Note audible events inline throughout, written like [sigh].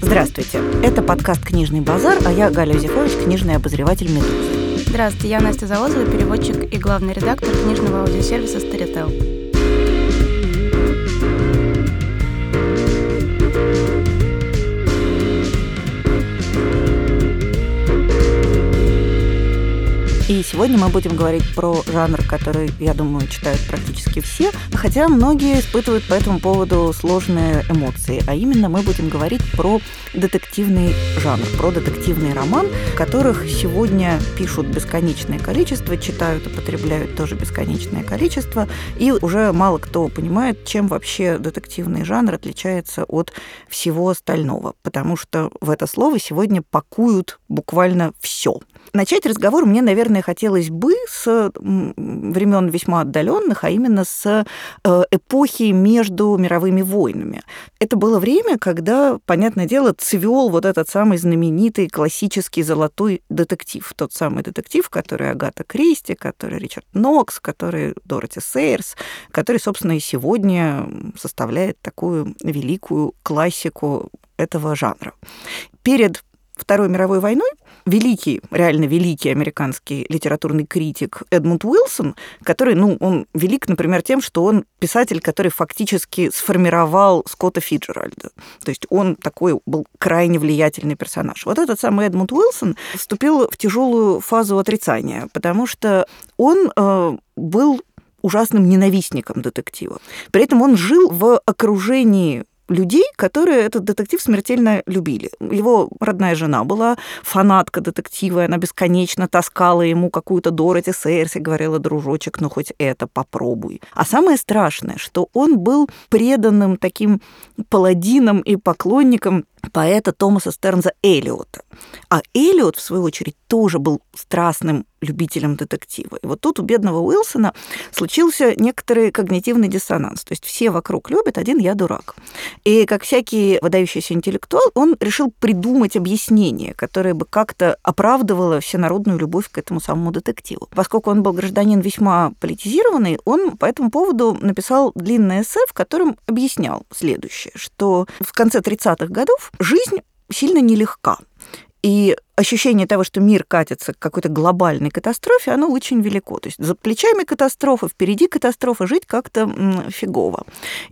Здравствуйте. Это подкаст «Книжный базар», а я Галя Юзефович, книжный обозреватель «Медузы». Здравствуйте, я Настя Завозова, переводчик и главный редактор книжного аудиосервиса «Старител». И сегодня мы будем говорить про жанр, который, я думаю, читают практически все, хотя многие испытывают по этому поводу сложные эмоции. А именно мы будем говорить про детективный жанр, про детективный роман, которых сегодня пишут бесконечное количество, читают и потребляют тоже бесконечное количество, и уже мало кто понимает, чем вообще детективный жанр отличается от всего остального, потому что в это слово сегодня пакуют буквально все. Начать разговор мне, наверное, хотелось бы с времен весьма отдаленных, а именно с э, эпохи между мировыми войнами. Это было время, когда, понятное дело, цвел вот этот самый знаменитый классический золотой детектив. Тот самый детектив, который Агата Кристи, который Ричард Нокс, который Дороти Сейерс, который, собственно, и сегодня составляет такую великую классику этого жанра. Перед Второй мировой войной великий, реально великий американский литературный критик Эдмунд Уилсон, который, ну, он велик, например, тем, что он писатель, который фактически сформировал Скотта Фиджеральда. То есть он такой был крайне влиятельный персонаж. Вот этот самый Эдмунд Уилсон вступил в тяжелую фазу отрицания, потому что он э, был ужасным ненавистником детектива. При этом он жил в окружении людей, которые этот детектив смертельно любили. Его родная жена была фанатка детектива, она бесконечно таскала ему какую-то Дороти Сейерси, говорила, дружочек, ну хоть это попробуй. А самое страшное, что он был преданным таким паладином и поклонником поэта Томаса Стернза Элиота. А Элиот, в свою очередь, тоже был страстным любителем детектива. И вот тут у бедного Уилсона случился некоторый когнитивный диссонанс. То есть все вокруг любят, один я дурак. И как всякий выдающийся интеллектуал, он решил придумать объяснение, которое бы как-то оправдывало всенародную любовь к этому самому детективу. Поскольку он был гражданин весьма политизированный, он по этому поводу написал длинное эссе, в котором объяснял следующее, что в конце 30-х годов жизнь сильно нелегка. И ощущение того, что мир катится к какой-то глобальной катастрофе, оно очень велико. То есть за плечами катастрофа, впереди катастрофа, жить как-то фигово.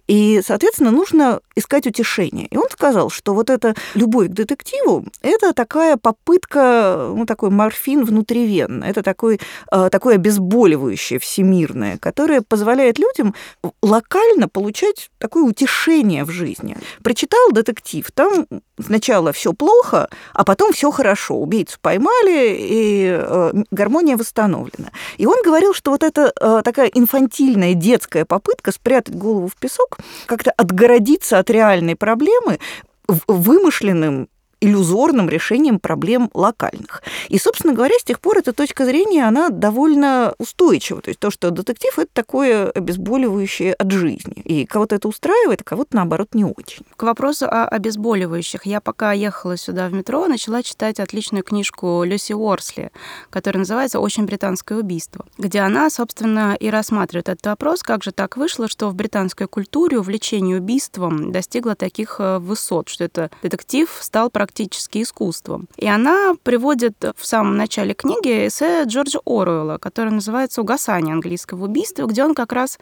И, соответственно, нужно искать утешение. И он сказал, что вот эта любовь к детективу – это такая попытка, ну, такой морфин внутривенный, это такой, э, такое обезболивающее всемирное, которое позволяет людям локально получать такое утешение в жизни. Прочитал детектив, там сначала все плохо, а потом все хорошо убийцу поймали, и э, гармония восстановлена. И он говорил, что вот эта э, такая инфантильная детская попытка спрятать голову в песок, как-то отгородиться от реальной проблемы, вымышленным иллюзорным решением проблем локальных. И, собственно говоря, с тех пор эта точка зрения, она довольно устойчива. То есть то, что детектив – это такое обезболивающее от жизни. И кого-то это устраивает, а кого-то, наоборот, не очень. К вопросу о обезболивающих. Я пока ехала сюда в метро, начала читать отличную книжку Люси Уорсли, которая называется «Очень британское убийство», где она, собственно, и рассматривает этот вопрос, как же так вышло, что в британской культуре увлечение убийством достигло таких э, высот, что это детектив стал практически практически искусством. И она приводит в самом начале книги эссе Джорджа Оруэлла, которое называется «Угасание английского убийства», где он как раз...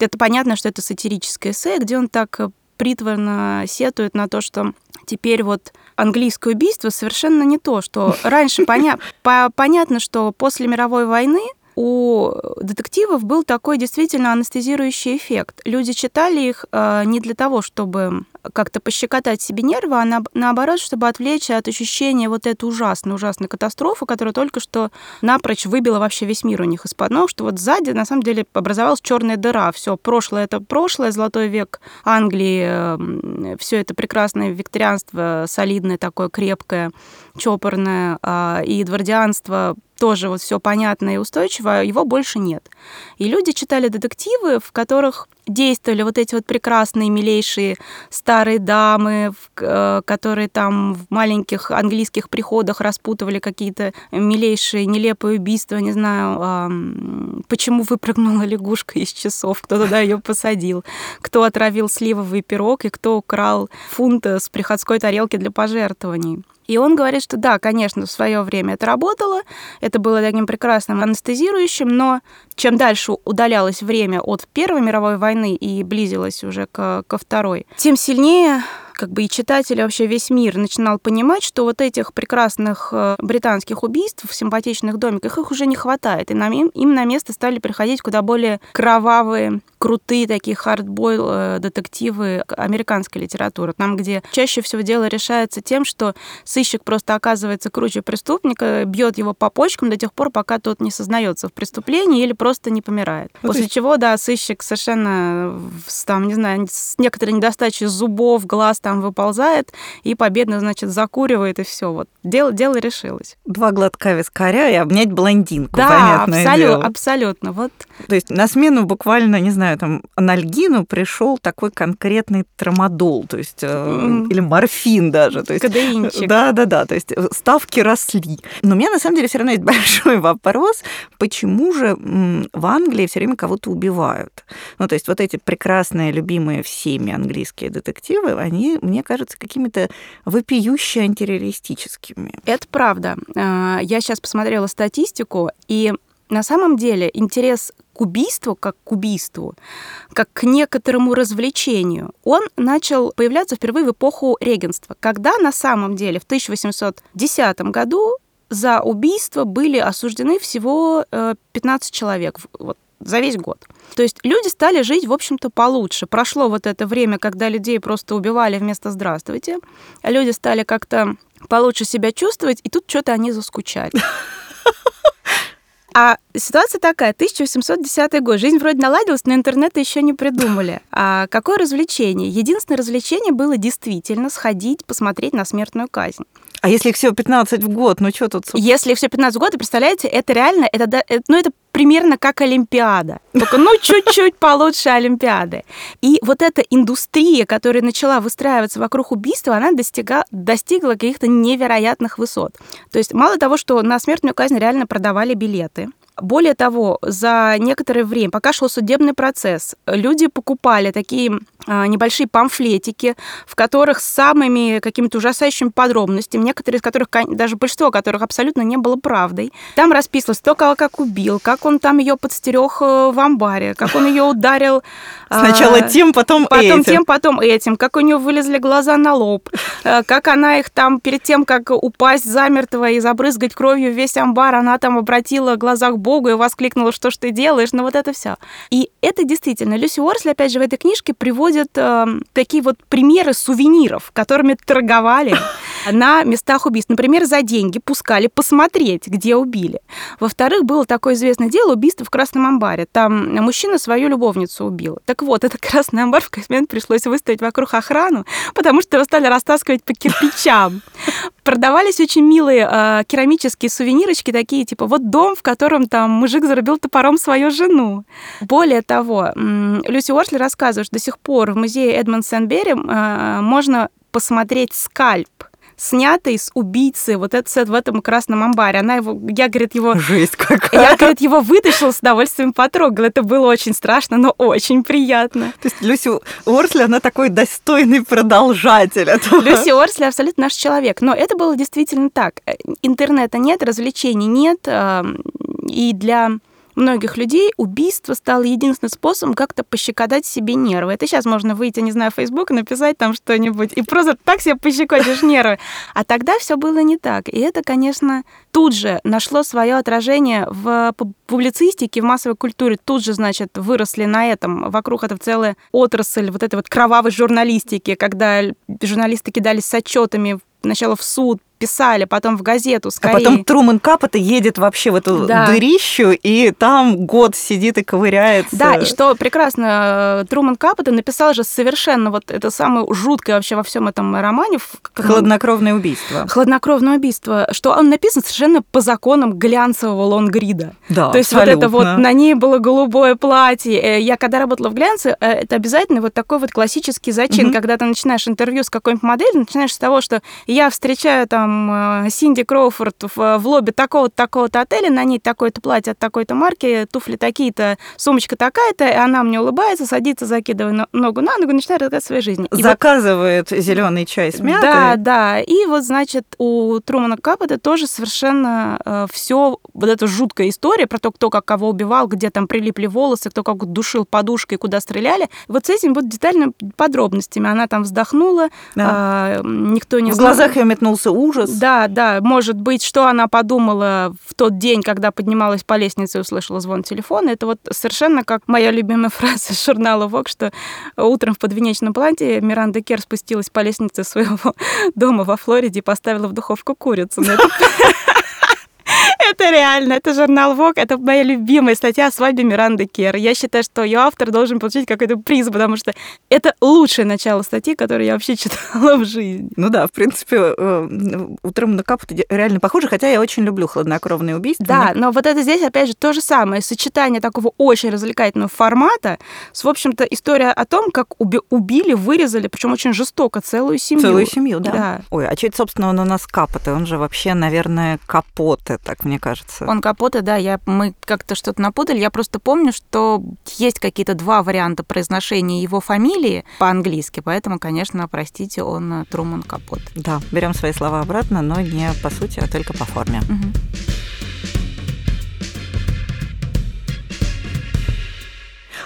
Это понятно, что это сатирическое эссе, где он так притворно сетует на то, что теперь вот английское убийство совершенно не то, что [laughs] раньше поня... понятно, что после мировой войны у детективов был такой действительно анестезирующий эффект. Люди читали их э, не для того, чтобы как-то пощекотать себе нервы, а на, наоборот, чтобы отвлечь от ощущения вот этой ужасной, ужасной катастрофы, которая только что напрочь выбила вообще весь мир у них из-под ног, что вот сзади на самом деле образовалась черная дыра. Все прошлое это прошлое, золотой век Англии, все это прекрасное викторианство, солидное такое, крепкое, чопорное, а, и эдвардианство тоже вот все понятно и устойчиво, его больше нет. И люди читали детективы, в которых действовали вот эти вот прекрасные, милейшие старые дамы, э, которые там в маленьких английских приходах распутывали какие-то милейшие, нелепые убийства, не знаю, почему выпрыгнула лягушка из часов, кто туда ее посадил, кто отравил сливовый пирог и кто украл фунт с приходской тарелки для пожертвований. И он говорит, что да, конечно, в свое время это работало, это было таким прекрасным анестезирующим, но чем дальше удалялось время от Первой мировой войны и близилось уже к, ко Второй, тем сильнее как бы и читатели, вообще весь мир начинал понимать, что вот этих прекрасных э, британских убийств в симпатичных домиках, их уже не хватает. И им, им на место стали приходить куда более кровавые, крутые такие хардбойл э, детективы американской литературы. Там, где чаще всего дело решается тем, что сыщик просто оказывается круче преступника, бьет его по почкам до тех пор, пока тот не сознается в преступлении или просто не помирает. Ну, После есть... чего, да, сыщик совершенно, там, не знаю, с некоторой недостачей зубов, глаз там выползает и победно, значит, закуривает, и все. Вот дело, дело решилось. Два глотка вискаря и обнять блондинку, да, понятное абсолютно, дело. абсолютно. Вот. То есть на смену буквально, не знаю, там, анальгину пришел такой конкретный трамадол, то есть, mm. или морфин даже. То есть, Кадеинчик. Да, да, да, то есть э, ставки росли. Но у меня на самом деле все равно есть [laughs] большой вопрос, почему же в Англии все время кого-то убивают? Ну, то есть вот эти прекрасные, любимые всеми английские детективы, они мне кажется, какими-то вопиюще антиреалистическими. Это правда. А, я сейчас посмотрела статистику, и на самом деле интерес к убийству, как к убийству, как к некоторому развлечению, он начал появляться впервые в эпоху регенства, когда на самом деле в 1810 году за убийство были осуждены всего 15 э, человек. Вот за весь год. То есть люди стали жить, в общем-то, получше. Прошло вот это время, когда людей просто убивали вместо «здравствуйте», а люди стали как-то получше себя чувствовать, и тут что-то они заскучали. А ситуация такая, 1810 год, жизнь вроде наладилась, но интернета еще не придумали. А какое развлечение? Единственное развлечение было действительно сходить, посмотреть на смертную казнь. А если их всего 15 в год, ну что тут? Если их всего 15 в год, представляете, это реально, это, ну, это примерно как Олимпиада. Только, ну, чуть-чуть получше Олимпиады. И вот эта индустрия, которая начала выстраиваться вокруг убийства, она достига, достигла каких-то невероятных высот. То есть мало того, что на смертную казнь реально продавали билеты, более того, за некоторое время, пока шел судебный процесс, люди покупали такие а, небольшие памфлетики, в которых с самыми какими-то ужасающими подробностями, некоторые из которых, даже большинство которых абсолютно не было правдой. Там расписывалось, кого как убил, как он там ее подстерег э, в амбаре, как он ее ударил. Сначала тем, потом, потом этим. тем, потом этим, как у нее вылезли глаза на лоб, э, как она их там перед тем, как упасть замертво и забрызгать кровью весь амбар, она там обратила глаза к Богу и воскликнула, что ж ты делаешь, ну вот это все. И это действительно, Люси Уорсли, опять же, в этой книжке приводит э, такие вот примеры сувениров, которыми торговали [laughs] на местах убийств. Например, за деньги пускали посмотреть, где убили. Во-вторых, было такое известное дело убийство в Красном амбаре. Там мужчина свою любовницу убил. Так вот, этот Красный амбар в какой момент пришлось выставить вокруг охрану, потому что его стали растаскивать по кирпичам. Продавались очень милые э, керамические сувенирочки, такие типа вот дом, в котором там мужик зарубил топором свою жену. Более того, Люси Уорсли рассказывает, что до сих пор в музее Эдмонд Сенбери э, можно посмотреть скальп снятый с убийцы, вот этот в этом красном амбаре. Она его, я, говорит, его... Жесть какая. Я, говорит, его вытащила с удовольствием потрогала. Это было очень страшно, но очень приятно. То есть Люси Орсли, она такой достойный продолжатель этого. Люси Орсли абсолютно наш человек. Но это было действительно так. Интернета нет, развлечений нет, эм, и для многих людей убийство стало единственным способом как-то пощекотать себе нервы. Это сейчас можно выйти, не знаю, в Facebook и написать там что-нибудь, и просто так себе пощекотишь нервы. А тогда все было не так. И это, конечно, тут же нашло свое отражение в публицистике, в массовой культуре. Тут же, значит, выросли на этом. Вокруг это целая отрасль вот этой вот кровавой журналистики, когда журналисты кидались с отчетами сначала в суд, писали, потом в газету, скорее. А потом Труман Капота едет вообще в эту да. дырищу, и там год сидит и ковыряется. Да, и что прекрасно, э, Труман Капота написал же совершенно вот это самое жуткое вообще во всем этом романе. Хладнокровное убийство. Хладнокровное убийство, что он написан совершенно по законам глянцевого лонгрида. Да, То есть абсолютно. вот это вот, на ней было голубое платье. Э, я когда работала в глянце, э, это обязательно вот такой вот классический зачин, mm-hmm. когда ты начинаешь интервью с какой-нибудь моделью, начинаешь с того, что я встречаю там Синди Кроуфорд в, в лобби такого-то, такого-то отеля, на ней такое-то платье от такой-то марки, туфли такие-то, сумочка такая-то, и она мне улыбается, садится, закидывая ногу на ногу, начинает рассказывать жизни. И Заказывает вот... зеленый чай с мятой. Да, да. И вот, значит, у Трумана Капота тоже совершенно э, все вот эта жуткая история про то, кто как кого убивал, где там прилипли волосы, кто как душил подушкой, куда стреляли. Вот с этим вот детальными подробностями. Она там вздохнула, да. э, никто не В знал. глазах ее метнулся ужас. Да, да. Может быть, что она подумала в тот день, когда поднималась по лестнице и услышала звон телефона. Это вот совершенно как моя любимая [laughs] фраза из журнала Vogue, что утром в подвенечном платье Миранда Кер спустилась по лестнице своего [laughs] дома во Флориде и поставила в духовку курицу. [laughs] [laughs] Это реально, это журнал Vogue, это моя любимая статья о свадьбе Миранды Кер. Я считаю, что ее автор должен получить какой-то приз, потому что это лучшее начало статьи, которую я вообще [laughs] читала в жизни. Ну да, в принципе, э, утром на капут реально похоже, хотя я очень люблю хладнокровные убийства. Да, но вот это здесь, опять же, то же самое, сочетание такого очень развлекательного формата с, в общем-то, история о том, как уби- убили, вырезали, причем очень жестоко, целую семью. Целую семью, да. да. Ой, а это, собственно, он у нас капоты? Он же вообще, наверное, капоты, так мне кажется. Он Капоте, да, я, мы как-то что-то напутали. Я просто помню, что есть какие-то два варианта произношения его фамилии по-английски, поэтому, конечно, простите, он э, Труман Капот. Да, берем свои слова обратно, но не по сути, а только по форме. Угу.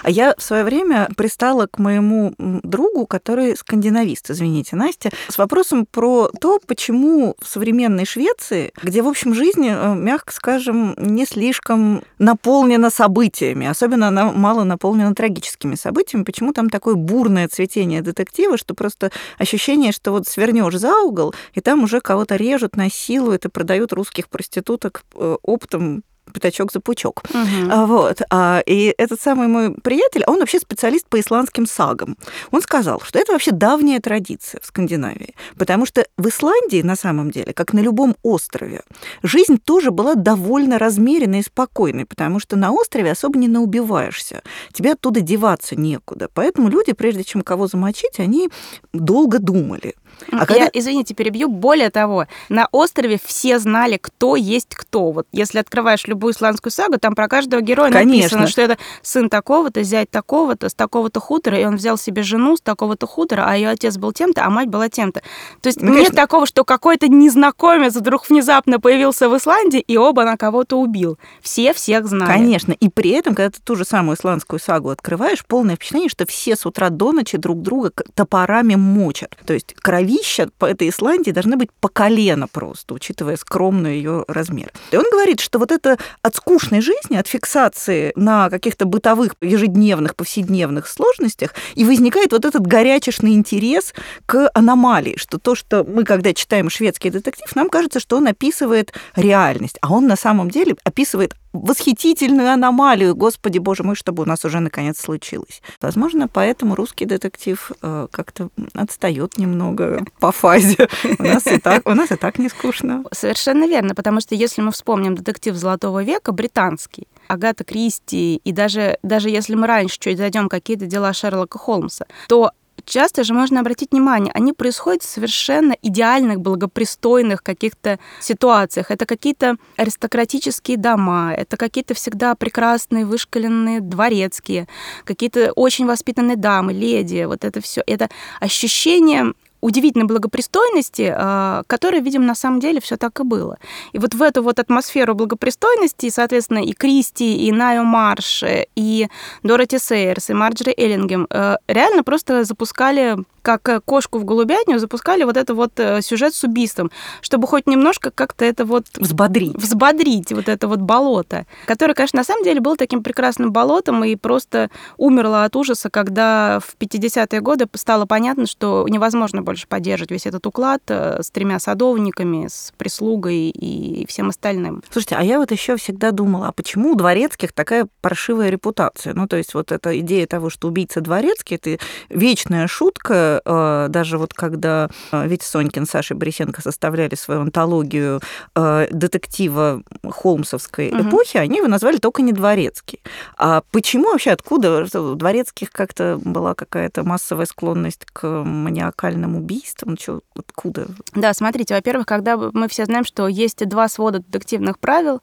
А я в свое время пристала к моему другу, который скандинавист, извините, Настя, с вопросом про то, почему в современной Швеции, где, в общем, жизнь, э, мягко скажем, не слишком наполнена событиями, особенно она мало наполнена трагическими событиями, почему там такое бурное цветение детектива, что просто ощущение, что вот свернешь за угол, и там уже кого-то режут, насилуют и продают русских проституток э, оптом пятачок за пучок. Угу. Вот. А, и этот самый мой приятель, он вообще специалист по исландским сагам. Он сказал, что это вообще давняя традиция в Скандинавии, потому что в Исландии, на самом деле, как на любом острове, жизнь тоже была довольно размеренной и спокойной, потому что на острове особо не наубиваешься, тебе оттуда деваться некуда. Поэтому люди, прежде чем кого замочить, они долго думали. А когда... Я, извините, перебью. Более того, на острове все знали, кто есть кто. Вот если открываешь любую исландскую сагу, там про каждого героя Конечно. написано, что это сын такого-то, зять такого-то, с такого-то хутора, и он взял себе жену с такого-то хутора, а ее отец был тем-то, а мать была тем-то. То есть ну, нет конечно. такого, что какой-то незнакомец вдруг внезапно появился в Исландии, и оба на кого-то убил. Все всех знали. Конечно. И при этом, когда ты ту же самую исландскую сагу открываешь, полное впечатление, что все с утра до ночи друг друга топорами мочат. То есть крови кровища по этой Исландии должны быть по колено просто, учитывая скромный ее размер. И он говорит, что вот это от скучной жизни, от фиксации на каких-то бытовых, ежедневных, повседневных сложностях, и возникает вот этот горячечный интерес к аномалии, что то, что мы, когда читаем шведский детектив, нам кажется, что он описывает реальность, а он на самом деле описывает восхитительную аномалию, господи, боже мой, чтобы у нас уже наконец случилось. Возможно, поэтому русский детектив э, как-то отстает немного по фазе. У нас и так, у нас и так не скучно. Совершенно верно, потому что если мы вспомним детектив Золотого века, британский, Агата Кристи, и даже, даже если мы раньше чуть зайдем какие-то дела Шерлока Холмса, то часто же можно обратить внимание, они происходят в совершенно идеальных, благопристойных каких-то ситуациях. Это какие-то аристократические дома, это какие-то всегда прекрасные, вышкаленные дворецкие, какие-то очень воспитанные дамы, леди. Вот это все. Это ощущение удивительной благопристойности, а, которая, видимо, на самом деле все так и было. И вот в эту вот атмосферу благопристойности, соответственно, и Кристи, и Найо Марш, и Дороти Сейерс, и Марджери Эллингем э, реально просто запускали как э, кошку в голубятню, запускали вот это вот э, сюжет с убийством, чтобы хоть немножко как-то это вот... Взбодрить. Взбодрить вот это вот болото, которое, конечно, на самом деле было таким прекрасным болотом и просто умерло от ужаса, когда в 50-е годы стало понятно, что невозможно больше поддерживать весь этот уклад э, с тремя садовниками, с прислугой и всем остальным. Слушайте, а я вот еще всегда думала, а почему у дворецких такая паршивая репутация? Ну, то есть вот эта идея того, что убийца дворецкий, это вечная шутка, э, даже вот когда э, ведь Сонькин, Саша Борисенко составляли свою антологию детектива холмсовской угу. эпохи, они его назвали только не дворецкий. А почему вообще, откуда у дворецких как-то была какая-то массовая склонность к маниакальным убийствам? Чё, откуда? Да, смотрите, во-первых, когда мы все знаем, что есть два свода детективных правил,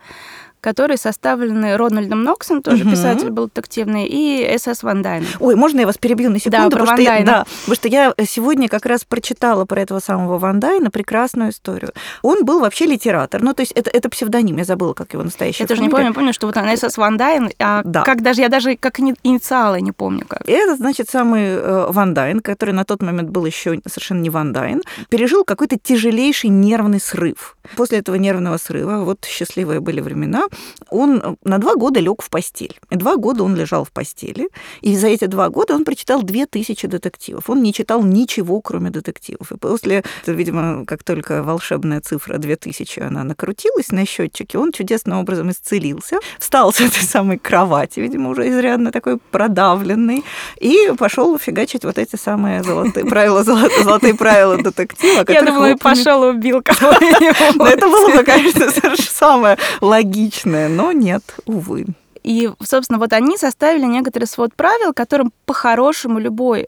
которые составлены Рональдом Ноксом, тоже угу. писатель был детективный, и С.С. Ван Дайном. Ой, можно я вас перебью на секунду? Да, про Ван Дайна. Да, потому что я сегодня как раз прочитала про этого самого Ван Дайна прекрасную историю. Он был вообще литератор, ну, то есть это, это псевдоним, я забыла, как его настоящий Я тоже не помню, помню, что вот он С.С. Ван Дайн, а да. как даже, я даже как инициалы не помню как. Это, значит, самый э, Ван Дайн, который на тот момент был еще совершенно не Ван Дайн, пережил какой-то тяжелейший нервный срыв. После этого нервного срыва, вот счастливые были времена, он на два года лег в постель. И два года он лежал в постели. И за эти два года он прочитал две тысячи детективов. Он не читал ничего, кроме детективов. И после, видимо, как только волшебная цифра 2000, она накрутилась на счетчике, он чудесным образом исцелился, встал с этой самой кровати, видимо, уже изрядно такой продавленный, и пошел фигачить вот эти самые золотые правила, золотые правила детектива. Я думала, пошел убил кого-нибудь. [laughs] Это было бы, конечно, самое логичное, но нет, увы. И, собственно, вот они составили некоторый свод правил, которым по-хорошему любой э,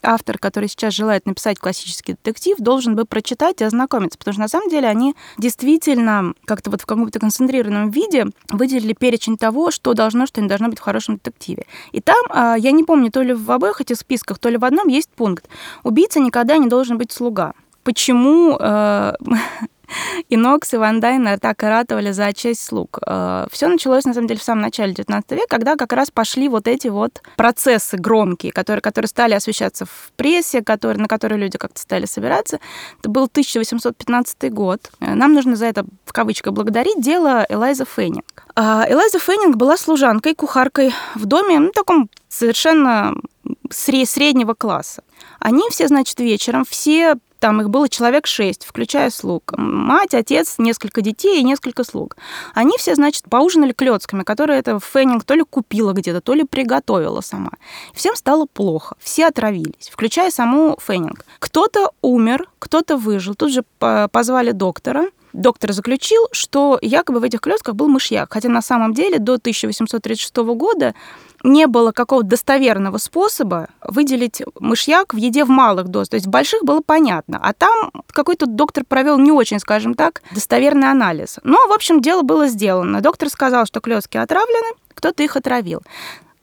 автор, который сейчас желает написать классический детектив, должен бы прочитать и ознакомиться, потому что на самом деле они действительно как-то вот в каком-то концентрированном виде выделили перечень того, что должно, что не должно быть в хорошем детективе. И там, э, я не помню, то ли в обоих этих списках, то ли в одном есть пункт. Убийца никогда не должен быть слуга почему э, [laughs] [laughs] и и Ван Дайна так и ратовали за честь слуг. Э, Все началось, на самом деле, в самом начале 19 века, когда как раз пошли вот эти вот процессы громкие, которые, которые стали освещаться в прессе, которые, на которые люди как-то стали собираться. Это был 1815 год. Э, нам нужно за это, в кавычках, благодарить дело Элайза Феннинг. А, Элайза Феннинг была служанкой, кухаркой в доме, ну, таком совершенно среднего класса. Они все, значит, вечером, все там их было человек шесть, включая слуг. Мать, отец, несколько детей и несколько слуг. Они все, значит, поужинали клетками, которые это Феннинг то ли купила где-то, то ли приготовила сама. Всем стало плохо, все отравились, включая саму Феннинг. Кто-то умер, кто-то выжил. Тут же позвали доктора, доктор заключил, что якобы в этих клетках был мышьяк, хотя на самом деле до 1836 года не было какого-то достоверного способа выделить мышьяк в еде в малых дозах. То есть в больших было понятно. А там какой-то доктор провел не очень, скажем так, достоверный анализ. Но, в общем, дело было сделано. Доктор сказал, что клетки отравлены, кто-то их отравил.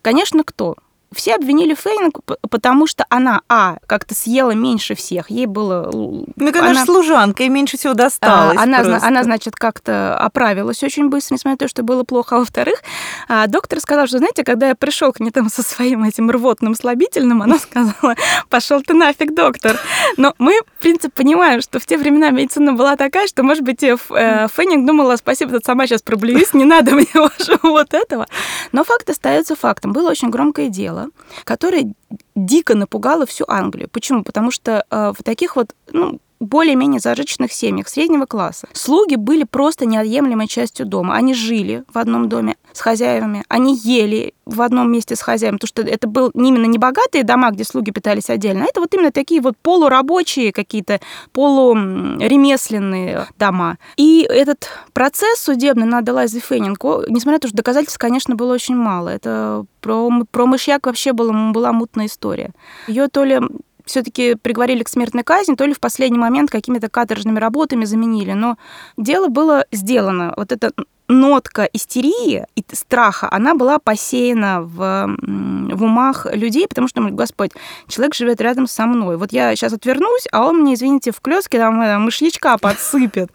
Конечно, кто? Все обвинили Фейнинг, потому что она, а, как-то съела меньше всех. Ей было... Ну, она, она же служанка, ей меньше всего досталось. А, она, она, значит, как-то оправилась очень быстро, несмотря на то, что было плохо. А во-вторых, а, доктор сказал, что, знаете, когда я пришел к ней там со своим этим рвотным слабительным, она сказала, пошел ты нафиг, доктор. Но мы, в принципе, понимаем, что в те времена медицина была такая, что, может быть, э, Феннинг думала, спасибо, тут сама сейчас проблююсь, не надо мне вашего вот этого. Но факт остается фактом. Было очень громкое дело дело, которое дико напугало всю Англию. Почему? Потому что э, в таких вот, ну, более-менее зажиточных семьях среднего класса. Слуги были просто неотъемлемой частью дома. Они жили в одном доме с хозяевами, они ели в одном месте с хозяином, потому что это был именно не богатые дома, где слуги питались отдельно, а это вот именно такие вот полурабочие какие-то, полуремесленные дома. И этот процесс судебный над Элайзой Феннинг, несмотря на то, что доказательств, конечно, было очень мало. Это про, про мышьяк вообще была, была мутная история. Ее то ли все-таки приговорили к смертной казни, то ли в последний момент какими-то каторжными работами заменили. Но дело было сделано. Вот эта нотка истерии и страха, она была посеяна в, в умах людей, потому что, Господь, человек живет рядом со мной. Вот я сейчас отвернусь, а он мне, извините, в клёске там э, мышьячка подсыпет.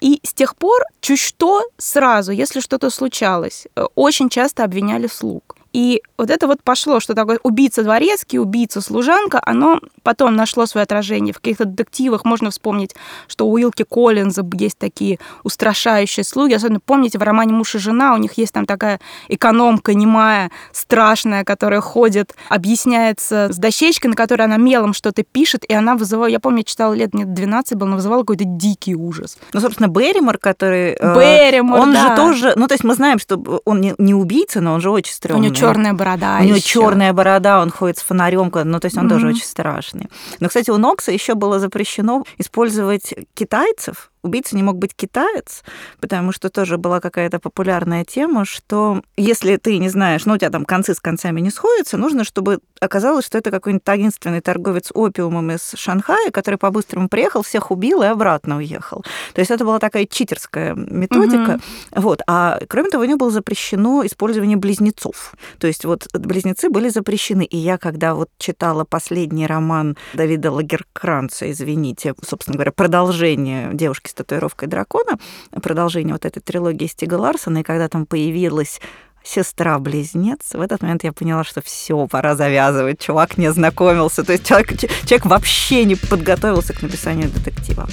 И с тех пор чуть что сразу, если что-то случалось, э, очень часто обвиняли слуг. И вот это вот пошло, что такое убийца дворецкий, убийца служанка, оно потом нашло свое отражение в каких-то детективах. Можно вспомнить, что у Уилки Коллинза есть такие устрашающие слуги. Особенно помните, в романе «Муж и жена» у них есть там такая экономка немая, страшная, которая ходит, объясняется с дощечкой, на которой она мелом что-то пишет, и она вызывала, я помню, я читала лет мне 12 был, она вызывала какой-то дикий ужас. Ну, собственно, Берримор, который... Э, Берримор, Он да. же тоже... Ну, то есть мы знаем, что он не, не убийца, но он же очень стрёмный. Черная борода У него черная борода, он ходит с фонарем, ну, то есть он mm-hmm. тоже очень страшный. Но, кстати, у Нокса еще было запрещено использовать китайцев убийца не мог быть китаец, потому что тоже была какая-то популярная тема, что если ты не знаешь, ну, у тебя там концы с концами не сходятся, нужно, чтобы оказалось, что это какой-нибудь таинственный торговец опиумом из Шанхая, который по-быстрому приехал, всех убил и обратно уехал. То есть это была такая читерская методика. Угу. Вот. А кроме того, у него было запрещено использование близнецов. То есть вот близнецы были запрещены. И я, когда вот читала последний роман Давида Лагеркранца, извините, собственно говоря, продолжение девушки с татуировкой дракона, продолжение вот этой трилогии Стига Ларсона, и когда там появилась сестра-близнец, в этот момент я поняла, что все, пора завязывать. Чувак не ознакомился. То есть человек, человек вообще не подготовился к написанию детектива.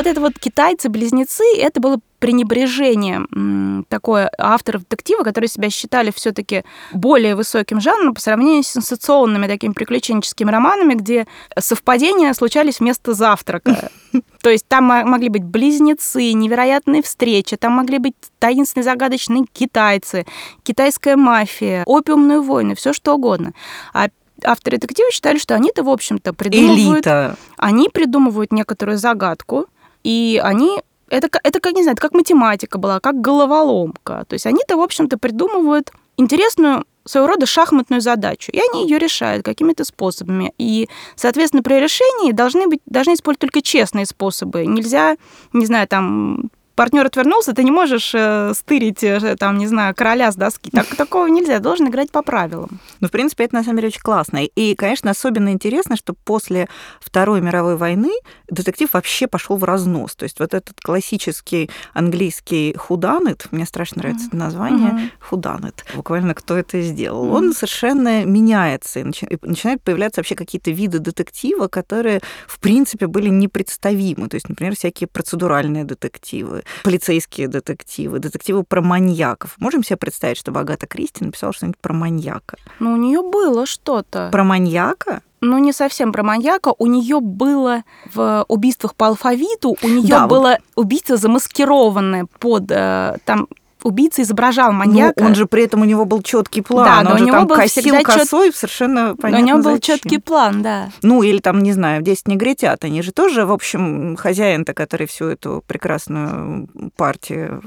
Вот это вот китайцы-близнецы, это было пренебрежение такое авторов детектива, которые себя считали все-таки более высоким жанром по сравнению с сенсационными такими приключенческими романами, где совпадения случались вместо завтрака. [laughs] То есть там могли быть близнецы, невероятные встречи, там могли быть таинственные загадочные китайцы, китайская мафия, опиумные войны, все что угодно. А авторы детектива считали, что они-то, в общем-то, придумывают... Элита. Они придумывают некоторую загадку, и они это, это как, не знаю, это как математика была, как головоломка. То есть они-то, в общем-то, придумывают интересную своего рода шахматную задачу, и они ее решают какими-то способами. И, соответственно, при решении должны, быть, должны использовать только честные способы. Нельзя, не знаю, там партнер отвернулся, ты не можешь э, стырить, э, там, не знаю, короля с доски. Так, [laughs] такого нельзя, должен играть по правилам. Ну, в принципе, это на самом деле очень классно. И, конечно, особенно интересно, что после Второй мировой войны детектив вообще пошел в разнос. То есть вот этот классический английский худанет, мне страшно нравится это название, худанет, буквально кто это сделал, он совершенно меняется, и начинают появляться вообще какие-то виды детектива, которые, в принципе, были непредставимы. То есть, например, всякие процедуральные детективы, полицейские детективы, детективы про маньяков. Можем себе представить, чтобы Агата Кристи написала что-нибудь про маньяка? Ну, у нее было что-то. Про маньяка? ну не совсем про маньяка, у нее было в убийствах по алфавиту, у нее да, было вот... убийство замаскированное под э, там убийца изображал маньяка. Ну, он же при этом у него был четкий план. Да, но он у него там был косил косой, чет... совершенно понятно. Но у него был зачем. четкий план, да. Ну, или там, не знаю, 10 негритят. Они же тоже, в общем, хозяин-то, который всю эту прекрасную партию,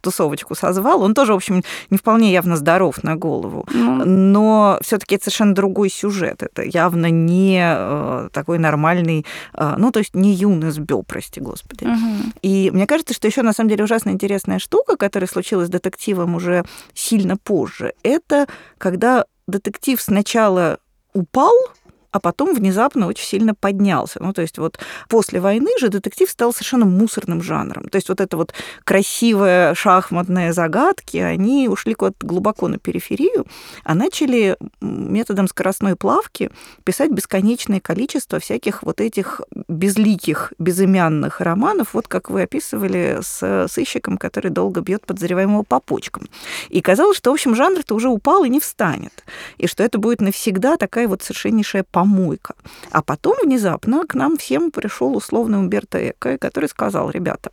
тусовочку созвал, он тоже, в общем, не вполне явно здоров на голову. Ну. Но все-таки это совершенно другой сюжет. Это явно не э, такой нормальный, э, ну, то есть не Юнес Бё, прости господи. Угу. И мне кажется, что еще на самом деле ужасно интересная штука, которая случилось с детективом уже сильно позже, это когда детектив сначала упал, а потом внезапно очень сильно поднялся. Ну, то есть вот после войны же детектив стал совершенно мусорным жанром. То есть вот это вот красивые шахматные загадки, они ушли куда-то глубоко на периферию, а начали методом скоростной плавки писать бесконечное количество всяких вот этих безликих, безымянных романов, вот как вы описывали с сыщиком, который долго бьет подозреваемого по почкам. И казалось, что, в общем, жанр-то уже упал и не встанет. И что это будет навсегда такая вот совершеннейшая помойка. А потом внезапно к нам всем пришел условный Умберто Эко, который сказал, ребята,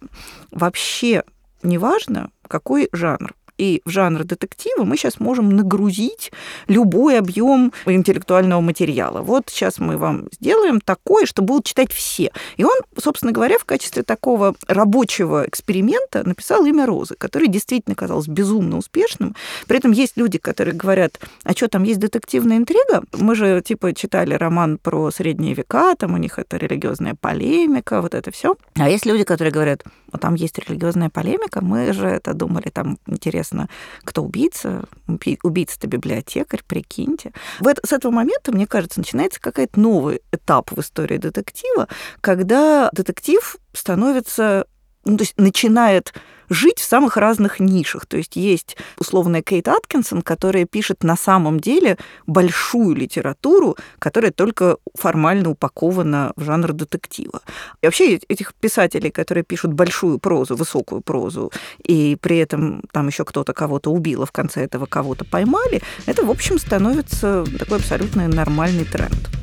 вообще неважно, какой жанр, и в жанр детектива мы сейчас можем нагрузить любой объем интеллектуального материала. Вот сейчас мы вам сделаем такое, что будут читать все. И он, собственно говоря, в качестве такого рабочего эксперимента написал «Имя Розы», который действительно казался безумно успешным. При этом есть люди, которые говорят, а что, там есть детективная интрига? Мы же, типа, читали роман про средние века, там у них это религиозная полемика, вот это все. А есть люди, которые говорят, ну, там есть религиозная полемика, мы же это думали, там интересно известно, кто убийца. Убийца-то библиотекарь, прикиньте. В с этого момента, мне кажется, начинается какой-то новый этап в истории детектива, когда детектив становится, ну, то есть начинает жить в самых разных нишах. То есть есть условная Кейт Аткинсон, которая пишет на самом деле большую литературу, которая только формально упакована в жанр детектива. И вообще этих писателей, которые пишут большую прозу, высокую прозу, и при этом там еще кто-то кого-то убил, а в конце этого кого-то поймали, это, в общем, становится такой абсолютно нормальный тренд.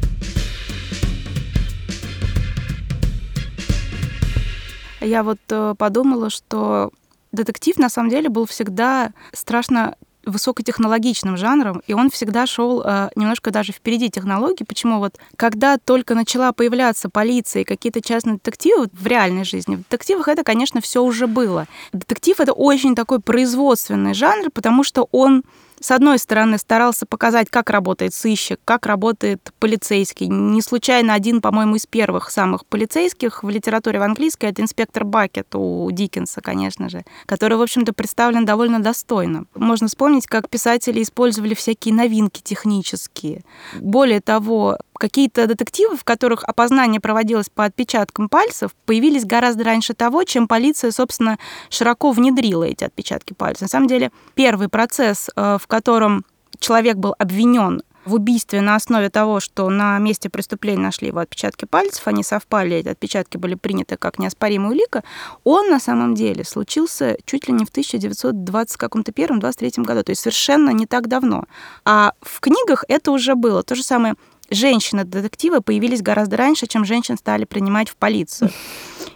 Я вот э, подумала, что детектив на самом деле был всегда страшно высокотехнологичным жанром, и он всегда шел э, немножко даже впереди технологий. Почему вот когда только начала появляться полиция и какие-то частные детективы в реальной жизни, в детективах это, конечно, все уже было. Детектив это очень такой производственный жанр, потому что он с одной стороны, старался показать, как работает сыщик, как работает полицейский. Не случайно один, по-моему, из первых самых полицейских в литературе в английской это инспектор Бакет у Диккенса, конечно же, который, в общем-то, представлен довольно достойно. Можно вспомнить, как писатели использовали всякие новинки технические. Более того, какие-то детективы, в которых опознание проводилось по отпечаткам пальцев, появились гораздо раньше того, чем полиция, собственно, широко внедрила эти отпечатки пальцев. На самом деле, первый процесс, э, в котором человек был обвинен в убийстве на основе того, что на месте преступления нашли его отпечатки пальцев, они совпали, эти отпечатки были приняты как неоспоримая улика, он на самом деле случился чуть ли не в 1921-23 году, то есть совершенно не так давно. А в книгах это уже было. То же самое женщины-детективы появились гораздо раньше, чем женщин стали принимать в полицию.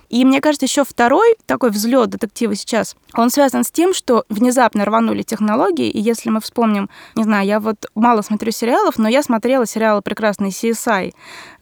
И мне кажется, еще второй такой взлет детектива сейчас, он связан с тем, что внезапно рванули технологии, и если мы вспомним, не знаю, я вот мало смотрю сериалов, но я смотрела сериалы прекрасный CSI,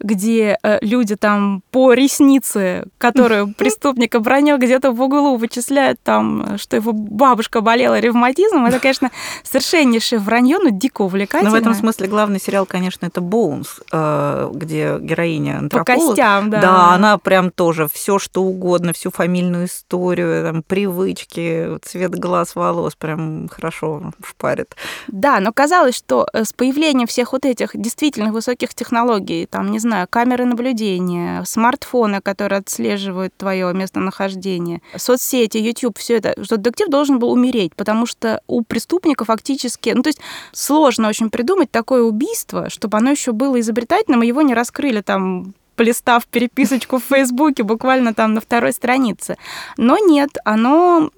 где э, люди там по реснице, которую [laughs] преступник обронил где-то в углу, вычисляют там, что его бабушка болела ревматизмом. Это, конечно, совершеннейшее вранье, но дико увлекательно. Но в этом смысле главный сериал, конечно, это Боунс, э, где героиня антрополог. По костям, да. Да, она прям тоже все, что угодно, всю фамильную историю, там, привычки, цвет глаз, волос, прям хорошо шпарит. Да, но казалось, что э, с появлением всех вот этих действительно высоких технологий, там, не знаю, камеры наблюдения, смартфоны, которые отслеживают твое местонахождение, соцсети, YouTube, все это, что детектив должен был умереть, потому что у преступника фактически, ну, то есть сложно очень придумать такое убийство, чтобы оно еще было изобретательным, и его не раскрыли там полистав переписочку в Фейсбуке буквально там на второй странице. Но нет, оно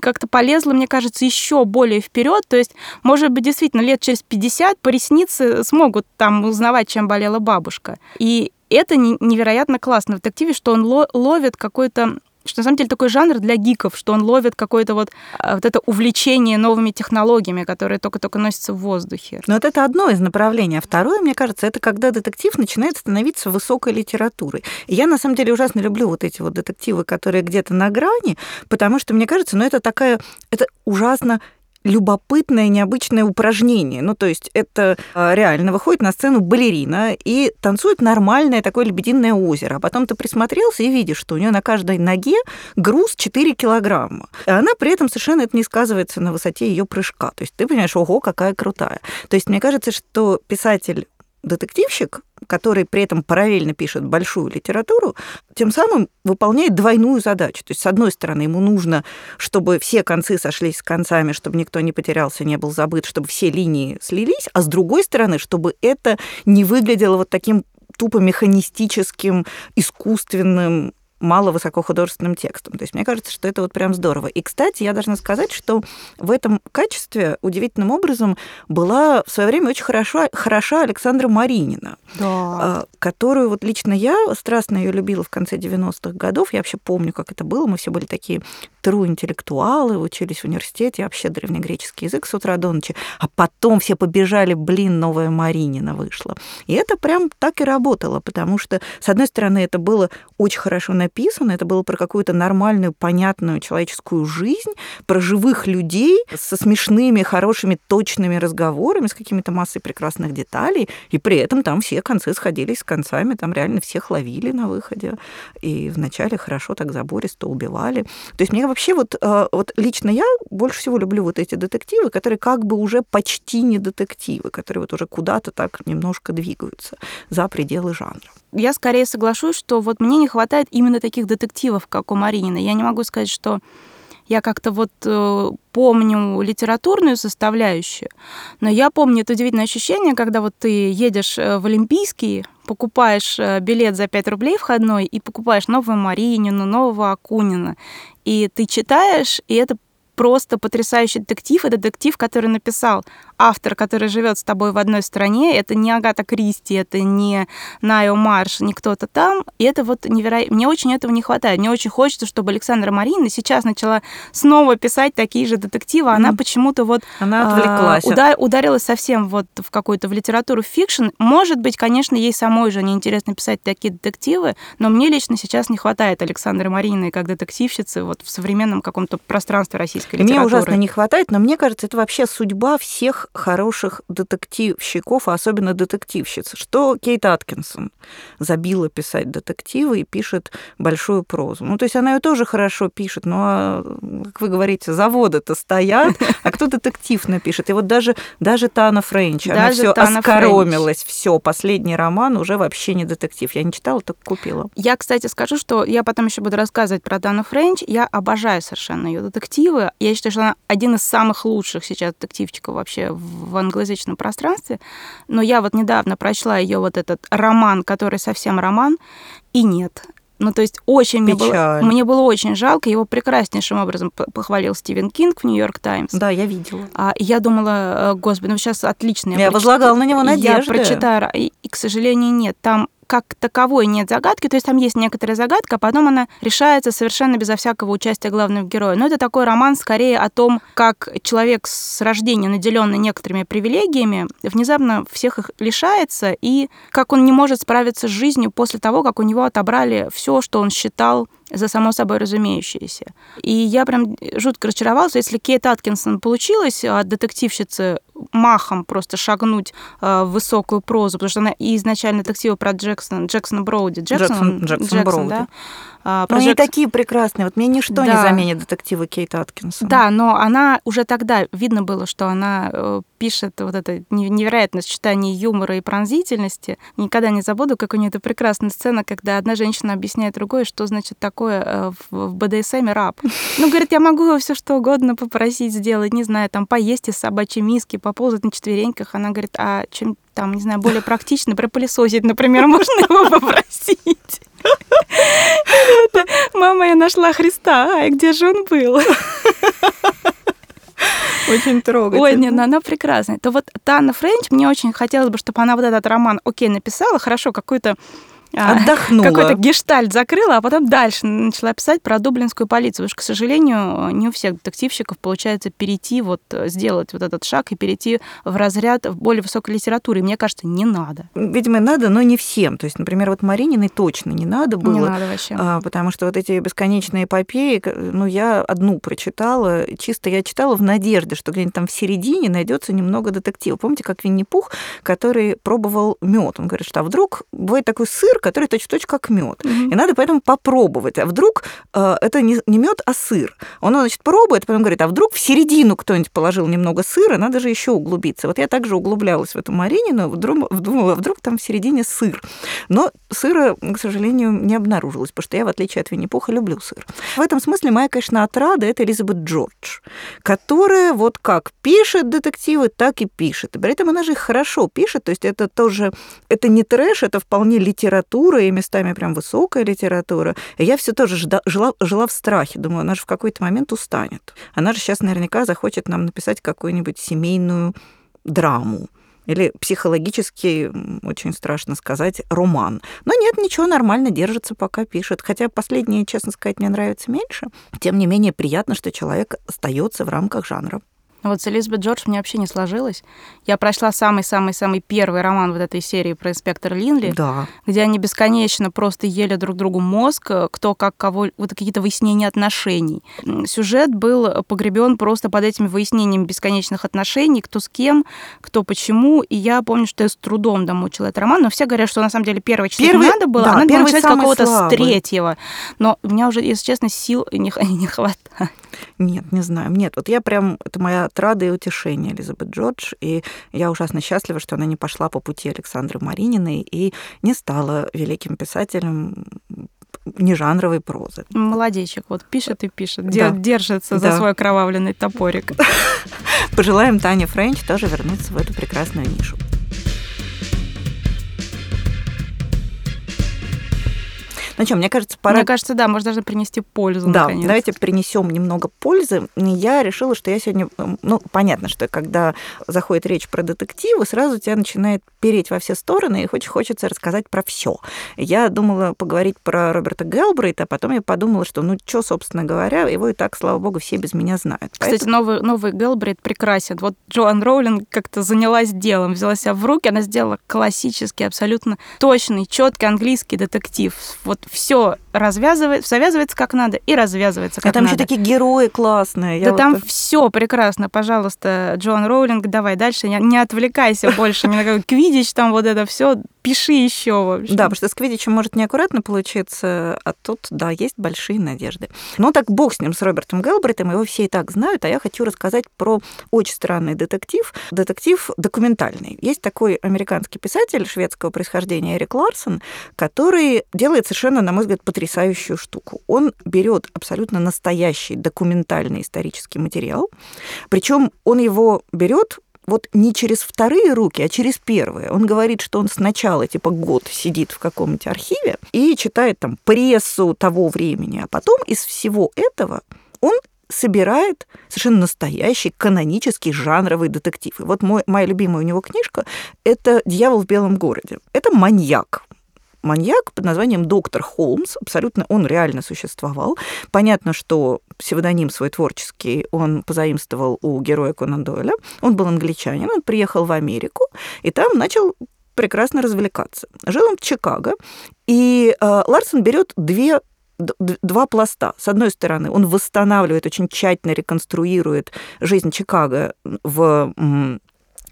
как-то полезло, мне кажется, еще более вперед. То есть, может быть, действительно, лет через 50 по реснице смогут там узнавать, чем болела бабушка. И это невероятно классно в детективе, что он ловит какой-то что на самом деле такой жанр для гиков, что он ловит какое-то вот, а, вот это увлечение новыми технологиями, которые только-только носятся в воздухе. Но вот это одно из направлений. А второе, мне кажется, это когда детектив начинает становиться высокой литературой. И я, на самом деле, ужасно люблю вот эти вот детективы, которые где-то на грани, потому что, мне кажется, ну, это такая, это ужасно любопытное, необычное упражнение. Ну, то есть это а, реально выходит на сцену балерина и танцует нормальное такое лебединое озеро. А потом ты присмотрелся и видишь, что у нее на каждой ноге груз 4 килограмма. И она при этом совершенно это не сказывается на высоте ее прыжка. То есть ты понимаешь, ого, какая крутая. То есть мне кажется, что писатель детективщик, который при этом параллельно пишет большую литературу, тем самым выполняет двойную задачу. То есть, с одной стороны, ему нужно, чтобы все концы сошлись с концами, чтобы никто не потерялся, не был забыт, чтобы все линии слились, а с другой стороны, чтобы это не выглядело вот таким тупо механистическим, искусственным мало высокохудожественным текстом. То есть мне кажется, что это вот прям здорово. И, кстати, я должна сказать, что в этом качестве удивительным образом была в свое время очень хорошо, хороша Александра Маринина, да. А, которую вот лично я страстно ее любила в конце 90-х годов. Я вообще помню, как это было. Мы все были такие тру интеллектуалы, учились в университете, вообще древнегреческий язык с утра до ночи. А потом все побежали, блин, новая Маринина вышла. И это прям так и работало, потому что, с одной стороны, это было очень хорошо написано, это было про какую-то нормальную, понятную человеческую жизнь, про живых людей со смешными, хорошими, точными разговорами, с какими-то массой прекрасных деталей, и при этом там все концы сходились с концами, там реально всех ловили на выходе, и вначале хорошо так забористо убивали. То есть мне вообще вот, э, вот лично я больше всего люблю вот эти детективы, которые как бы уже почти не детективы, которые вот уже куда-то так немножко двигаются за пределы жанра я скорее соглашусь, что вот мне не хватает именно таких детективов, как у Маринина. Я не могу сказать, что я как-то вот э, помню литературную составляющую, но я помню это удивительное ощущение, когда вот ты едешь э, в Олимпийский, покупаешь э, билет за 5 рублей входной и покупаешь новую Маринину, нового Акунина, и ты читаешь, и это просто потрясающий детектив. Это детектив, который написал автор, который живет с тобой в одной стране. Это не Агата Кристи, это не Найо Марш, не кто-то там. И это вот невероятно. Мне очень этого не хватает. Мне очень хочется, чтобы Александра Маринина сейчас начала снова писать такие же детективы. Она mm. почему-то вот... Она отвлеклась. А, ударилась совсем вот в какую-то в литературу fiction. Может быть, конечно, ей самой же неинтересно писать такие детективы, но мне лично сейчас не хватает Александры Марининой как детективщицы вот в современном каком-то пространстве российской литературы. Мне ужасно не хватает, но мне кажется, это вообще судьба всех хороших детективщиков, а особенно детективщиц, что Кейт Аткинсон забила писать детективы и пишет большую прозу. Ну, то есть она ее тоже хорошо пишет, но, а, как вы говорите, заводы-то стоят, а кто детектив напишет? И вот даже, даже Тана Френч, она все оскоромилась, все, последний роман уже вообще не детектив. Я не читала, так купила. Я, кстати, скажу, что я потом еще буду рассказывать про Тану Френч. Я обожаю совершенно ее детективы. Я считаю, что она один из самых лучших сейчас детективчиков вообще в англоязычном пространстве. Но я вот недавно прочла ее вот этот роман, который совсем роман, и нет. Ну, то есть очень мне было, мне было очень жалко. Его прекраснейшим образом похвалил Стивен Кинг в Нью-Йорк Таймс. Да, я видела. А, я думала, э, господи, ну сейчас отлично. Я, я возлагала на него надежды. Я прочитаю, и, и, к сожалению, нет. Там как таковой нет загадки, то есть там есть некоторая загадка, а потом она решается совершенно безо всякого участия главного героя. Но это такой роман скорее о том, как человек с рождения, наделенный некоторыми привилегиями, внезапно всех их лишается, и как он не может справиться с жизнью после того, как у него отобрали все, что он считал за само собой разумеющееся. И я прям жутко разочаровалась, если Кейт Аткинсон получилось от детективщицы махом просто шагнуть э, в высокую прозу, потому что она и изначально детективы про Джексона, Джексона Броуди, Джексон, Джексон, Джексон, Джексон Броуди. да, а, но они такие прекрасные. Вот мне ничто да. не заменит детективы Кейт Аткинсон. Да, но она уже тогда видно было, что она э, пишет вот это невероятное сочетание юмора и пронзительности. Никогда не забуду, как у нее это прекрасная сцена, когда одна женщина объясняет другой, что значит такое э, в БДСМ раб. Ну, говорит, я могу его все что угодно попросить сделать, не знаю, там поесть из собачьей миски, поползать на четвереньках. Она говорит, а чем там, не знаю, более практично, пропылесосить, например, можно его попросить. Мама, я нашла Христа. Ай, где же он был? Очень трогательно. Ой, нет, она прекрасная. То вот Тана Френч, мне очень хотелось бы, чтобы она вот этот роман, окей, написала, хорошо, какую-то а, Отдохнула. Какой-то гештальт закрыла, а потом дальше начала писать про дублинскую полицию. Потому что, к сожалению, не у всех детективщиков получается перейти, вот сделать вот этот шаг и перейти в разряд в более высокой литературы. И мне кажется, не надо. Видимо, надо, но не всем. То есть, например, вот Марининой точно не надо было. Не надо вообще. А, потому что вот эти бесконечные эпопеи, ну, я одну прочитала, чисто я читала в надежде, что где-нибудь там в середине найдется немного детектива. Помните, как Винни-Пух, который пробовал мед. Он говорит, что а вдруг бывает такой сыр, который точь-в-точь как мед. Mm-hmm. И надо поэтому попробовать. А вдруг э, это не, не мед, а сыр. Он, значит, пробует, потом говорит, а вдруг в середину кто-нибудь положил немного сыра, надо же еще углубиться. Вот я также углублялась в эту Маринину, вдруг, думала, вдруг там в середине сыр. Но сыра, к сожалению, не обнаружилось, потому что я, в отличие от Винни-Пуха, люблю сыр. В этом смысле моя, конечно, отрада – это Элизабет Джордж, которая вот как пишет детективы, так и пишет. И при этом она же их хорошо пишет, то есть это тоже, это не трэш, это вполне литература, литература, и местами прям высокая литература. И я все тоже жда, жила, жила в страхе. Думаю, она же в какой-то момент устанет. Она же сейчас наверняка захочет нам написать какую-нибудь семейную драму или психологически, очень страшно сказать, роман. Но нет, ничего, нормально держится, пока пишет. Хотя последнее, честно сказать, мне нравится меньше. Тем не менее, приятно, что человек остается в рамках жанра. Вот с Элизабет Джордж мне вообще не сложилось. Я прочла самый-самый-самый первый роман вот этой серии про инспектора Линли, да. где они бесконечно просто ели друг другу мозг, кто как кого, вот какие-то выяснения отношений. Сюжет был погребен просто под этими выяснениями бесконечных отношений, кто с кем, кто почему. И я помню, что я с трудом домучила этот роман, но все говорят, что на самом деле первое читать первый, надо было, да, а надо было начать какого-то с третьего. Но у меня уже, если честно, сил не, [laughs] не хватает. [laughs] Нет, не знаю. Нет, вот я прям, это моя отрада и утешение Элизабет Джордж, и я ужасно счастлива, что она не пошла по пути Александры Марининой и не стала великим писателем не жанровой прозы. Молодечек, вот пишет и пишет, да. держится да. за свой кровавленный топорик. [laughs] Пожелаем Тане Френч тоже вернуться в эту прекрасную нишу. Ну что, мне кажется, пора... Мне кажется, да, может даже принести пользу. Да, наконец. давайте принесем немного пользы. Я решила, что я сегодня... Ну, понятно, что когда заходит речь про детективы, сразу тебя начинает переть во все стороны, и очень хочется рассказать про все. Я думала поговорить про Роберта Гелбрейта, а потом я подумала, что, ну, что, собственно говоря, его и так, слава богу, все без меня знают. Кстати, Поэтому... новый, новый Гелбрейт прекрасен. Вот Джоан Роулинг как-то занялась делом, взяла себя в руки, она сделала классический, абсолютно точный, четкий английский детектив. Вот все развязывает, завязывается как надо и развязывается как а там надо. еще такие герои классные. Да вот... там все прекрасно, пожалуйста, Джон Роулинг, давай дальше, не, не отвлекайся больше, не на какой квидич, там вот это все пиши еще вообще. Да, потому что с Квидичем может неаккуратно получиться, а тут, да, есть большие надежды. Ну так бог с ним, с Робертом Гелбритом, его все и так знают, а я хочу рассказать про очень странный детектив. Детектив документальный. Есть такой американский писатель шведского происхождения Эрик Ларсон, который делает совершенно, на мой взгляд, потрясающую штуку. Он берет абсолютно настоящий документальный исторический материал, причем он его берет вот не через вторые руки, а через первые. Он говорит, что он сначала, типа, год сидит в каком-нибудь архиве и читает там прессу того времени, а потом из всего этого он собирает совершенно настоящий канонический жанровый детектив. И вот мой, моя любимая у него книжка – это «Дьявол в белом городе». Это маньяк, маньяк под названием доктор Холмс. Абсолютно он реально существовал. Понятно, что псевдоним свой творческий он позаимствовал у героя Конан Дойля. Он был англичанин, он приехал в Америку и там начал прекрасно развлекаться. Жил он в Чикаго, и э, Ларсон берет две два пласта. С одной стороны, он восстанавливает, очень тщательно реконструирует жизнь Чикаго в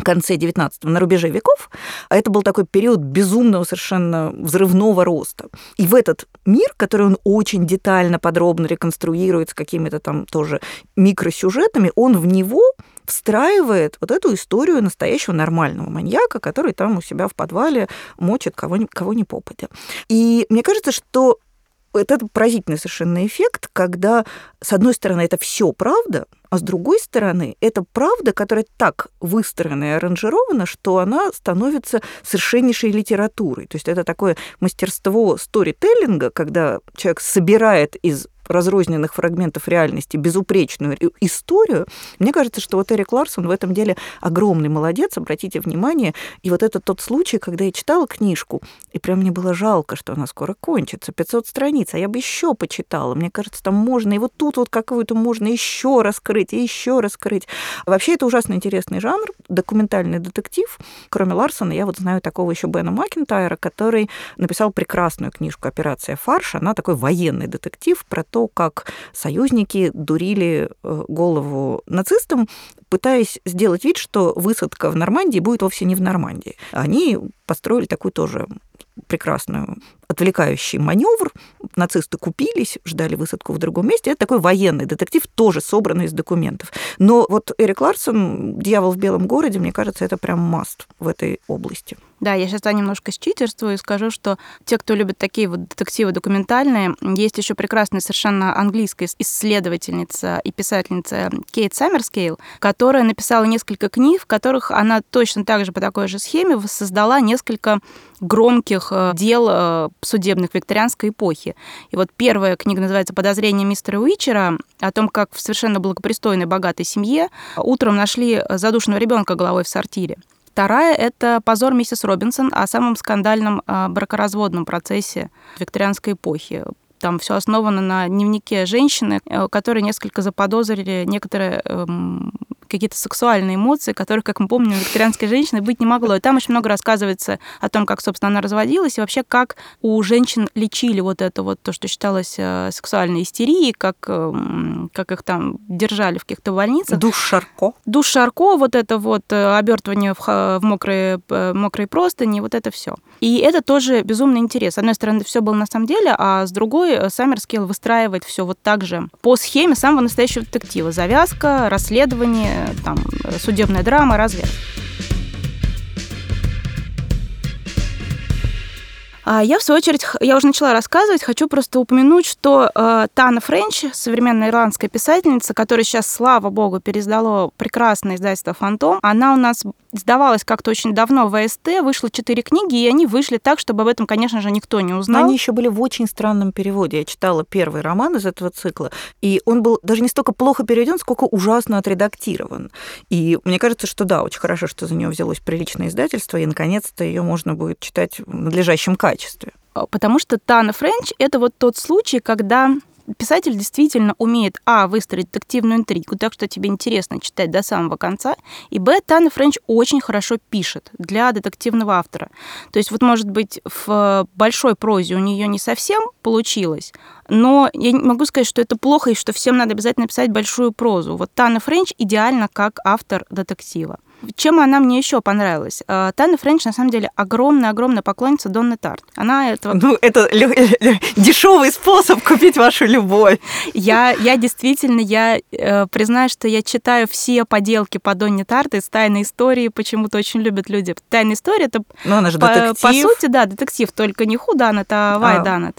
конце 19 на рубеже веков, а это был такой период безумного совершенно взрывного роста. И в этот мир, который он очень детально, подробно реконструирует с какими-то там тоже микросюжетами, он в него встраивает вот эту историю настоящего нормального маньяка, который там у себя в подвале мочит кого ни, кого ни попадя. И мне кажется, что это поразительный совершенно эффект, когда, с одной стороны, это все правда, а с другой стороны, это правда, которая так выстроена и аранжирована, что она становится совершеннейшей литературой. То есть это такое мастерство сторителлинга, когда человек собирает из разрозненных фрагментов реальности безупречную историю, мне кажется, что вот Эрик Ларсон в этом деле огромный молодец, обратите внимание. И вот это тот случай, когда я читала книжку, и прям мне было жалко, что она скоро кончится, 500 страниц, а я бы еще почитала. Мне кажется, там можно, и вот тут вот какую-то можно еще раскрыть, и еще раскрыть. Вообще это ужасно интересный жанр, документальный детектив. Кроме Ларсона, я вот знаю такого еще Бена Макентайра, который написал прекрасную книжку «Операция фарш». Она такой военный детектив про то, то, как союзники дурили э, голову нацистам, пытаясь сделать вид, что высадка в Нормандии будет вовсе не в Нормандии. Они построили такую тоже прекрасную отвлекающий маневр. Нацисты купились, ждали высадку в другом месте. Это такой военный детектив, тоже собранный из документов. Но вот Эрик Ларсон, «Дьявол в белом городе», мне кажется, это прям маст в этой области. Да, я сейчас немножко считерствую и скажу, что те, кто любит такие вот детективы документальные, есть еще прекрасная совершенно английская исследовательница и писательница Кейт Саммерскейл, которая написала несколько книг, в которых она точно так же по такой же схеме воссоздала несколько громких э, дел э, судебных викторианской эпохи. И вот первая книга называется «Подозрение мистера Уичера», о том, как в совершенно благопристойной, богатой семье утром нашли задушенного ребенка головой в сортире. Вторая — это «Позор миссис Робинсон» о самом скандальном э, бракоразводном процессе викторианской эпохи. Там все основано на дневнике женщины, которые несколько заподозрили некоторые эм, какие-то сексуальные эмоции, которых, как мы помним, у викторианской женщины быть не могло. И там очень много рассказывается о том, как, собственно, она разводилась, и вообще, как у женщин лечили вот это вот, то, что считалось э, сексуальной истерией, как, эм, как их там держали в каких-то больницах. Душ Шарко. Душ Шарко, вот это вот э, обертывание в, в мокрые, э, мокрые простыни, вот это все. И это тоже безумно интерес. С одной стороны, все было на самом деле, а с другой Саммерскилл выстраивает все вот так же по схеме самого настоящего детектива. Завязка, расследование, там, судебная драма, разве? А я, в свою очередь, я уже начала рассказывать, хочу просто упомянуть, что э, Тана Френч, современная ирландская писательница, которая сейчас, слава богу, переиздала прекрасное издательство «Фантом», она у нас издавалась как-то очень давно в АСТ, вышло четыре книги, и они вышли так, чтобы об этом, конечно же, никто не узнал. Но они еще были в очень странном переводе. Я читала первый роман из этого цикла, и он был даже не столько плохо переведен, сколько ужасно отредактирован. И мне кажется, что да, очень хорошо, что за нее взялось приличное издательство, и наконец-то ее можно будет читать в надлежащем качестве. Потому что Тана Френч — это вот тот случай, когда писатель действительно умеет, а, выстроить детективную интригу, так что тебе интересно читать до самого конца, и, б, Тана Френч очень хорошо пишет для детективного автора. То есть вот, может быть, в большой прозе у нее не совсем получилось, но я не могу сказать, что это плохо и что всем надо обязательно писать большую прозу. Вот Тана Френч идеально как автор детектива. Чем она мне еще понравилась? Э, Тана Френч, на самом деле, огромная-огромная поклонница Донны Тарт. Она это... Ну, это дешевый способ купить вашу любовь. Я, я действительно, я э, признаю, что я читаю все поделки по Донне Тарт из «Тайной истории», почему-то очень любят люди. «Тайная история» — это... Ну, она же по, детектив. По сути, да, детектив, только не Худанет, а Вай а.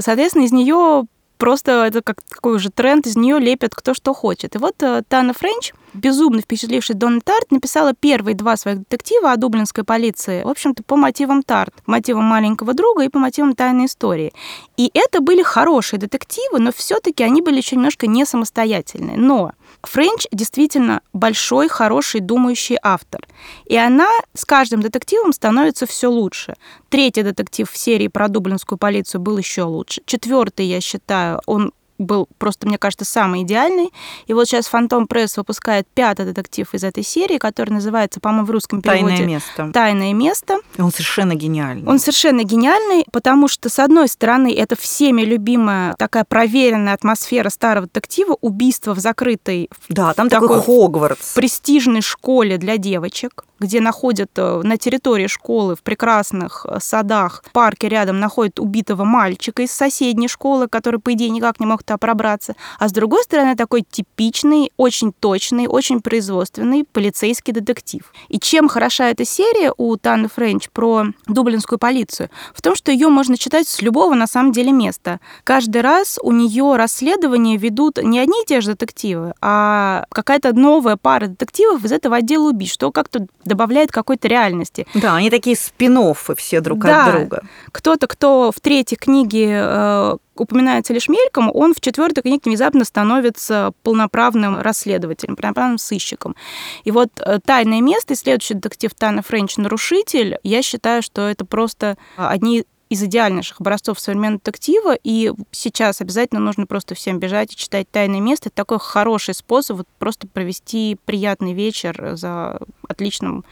Соответственно, из нее просто это как такой уже тренд, из нее лепят кто что хочет. И вот э, Тана Френч безумно впечатлившись Донна Тарт, написала первые два своих детектива о дублинской полиции, в общем-то, по мотивам Тарт, мотивам маленького друга и по мотивам тайной истории. И это были хорошие детективы, но все-таки они были еще немножко не самостоятельные. Но Френч действительно большой, хороший, думающий автор. И она с каждым детективом становится все лучше. Третий детектив в серии про дублинскую полицию был еще лучше. Четвертый, я считаю, он был просто, мне кажется, самый идеальный. И вот сейчас Фантом Пресс выпускает пятый детектив из этой серии, который называется, по-моему, в русском переводе «Тайное место». «Тайное место». И он совершенно гениальный. Он совершенно гениальный, потому что, с одной стороны, это всеми любимая такая проверенная атмосфера старого детектива, убийство в закрытой... Да, там такой, такой Хогвартс. престижной школе для девочек где находят э, на территории школы в прекрасных э, садах, парке рядом находят убитого мальчика из соседней школы, который, по идее, никак не мог туда пробраться. А с другой стороны, такой типичный, очень точный, очень производственный полицейский детектив. И чем хороша эта серия у Таны Френч про дублинскую полицию? В том, что ее можно читать с любого, на самом деле, места. Каждый раз у нее расследования ведут не одни и те же детективы, а какая-то новая пара детективов из этого отдела убийств, что как-то добавляет какой-то реальности. Да, они такие спин все друг да. от друга. Кто-то, кто в третьей книге э, упоминается лишь мельком, он в четвертой книге внезапно становится полноправным расследователем, полноправным сыщиком. И вот э, «Тайное место» и следующий детектив Тана Френч «Нарушитель», я считаю, что это просто одни из идеальнейших образцов современного детектива, и сейчас обязательно нужно просто всем бежать и читать «Тайное место». Это такой хороший способ вот просто провести приятный вечер за отличным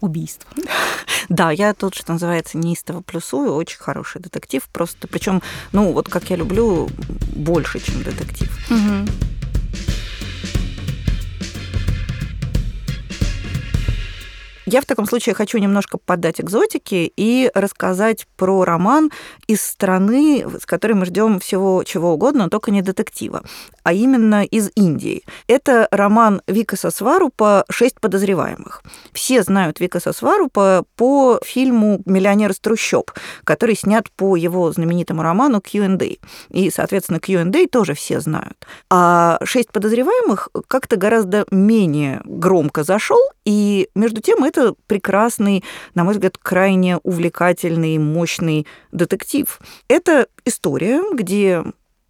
убийством. Да, я тут, что называется, неистово плюсую. Очень хороший детектив. Просто, причем, ну, вот как я люблю, больше, чем детектив. Угу. Я в таком случае хочу немножко подать экзотики и рассказать про роман из страны, с которой мы ждем всего чего угодно, но только не детектива, а именно из Индии. Это роман Викаса Сварупа «Шесть подозреваемых». Все знают Викаса Сварупа по фильму «Миллионер из трущоб», который снят по его знаменитому роману Q&A. И, соответственно, Q&A тоже все знают. А «Шесть подозреваемых» как-то гораздо менее громко зашел, и между тем это прекрасный, на мой взгляд, крайне увлекательный, мощный детектив. Это история, где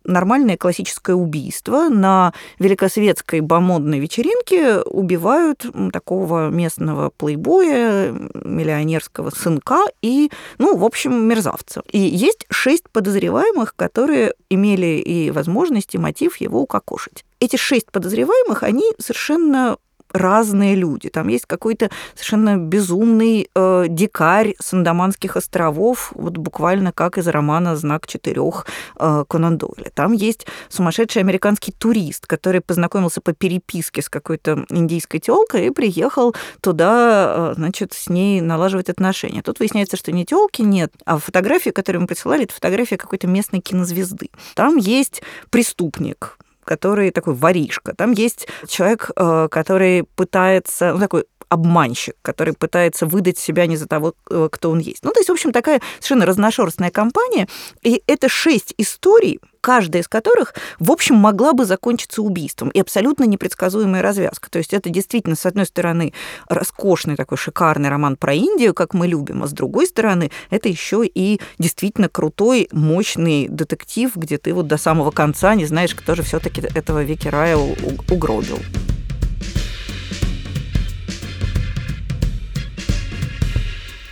нормальное классическое убийство. На великосветской бомодной вечеринке убивают такого местного плейбоя, миллионерского сынка и, ну, в общем, мерзавца. И есть шесть подозреваемых, которые имели и возможность, и мотив его укокошить. Эти шесть подозреваемых, они совершенно разные люди. Там есть какой-то совершенно безумный э, дикарь с Андаманских островов, вот буквально как из романа «Знак четырех» э, Конан Дойля. Там есть сумасшедший американский турист, который познакомился по переписке с какой-то индийской телкой и приехал туда, э, значит, с ней налаживать отношения. Тут выясняется, что не телки нет, а фотографии, которые ему присылали, это фотография какой-то местной кинозвезды. Там есть преступник, который такой воришка. Там есть человек, э, который пытается, ну, такой обманщик, который пытается выдать себя не за того, э, кто он есть. Ну, то есть, в общем, такая совершенно разношерстная компания. И это шесть историй, каждая из которых, в общем, могла бы закончиться убийством. И абсолютно непредсказуемая развязка. То есть это действительно, с одной стороны, роскошный такой шикарный роман про Индию, как мы любим, а с другой стороны, это еще и действительно крутой, мощный детектив, где ты вот до самого конца не знаешь, кто же все-таки этого Вики Рая угробил.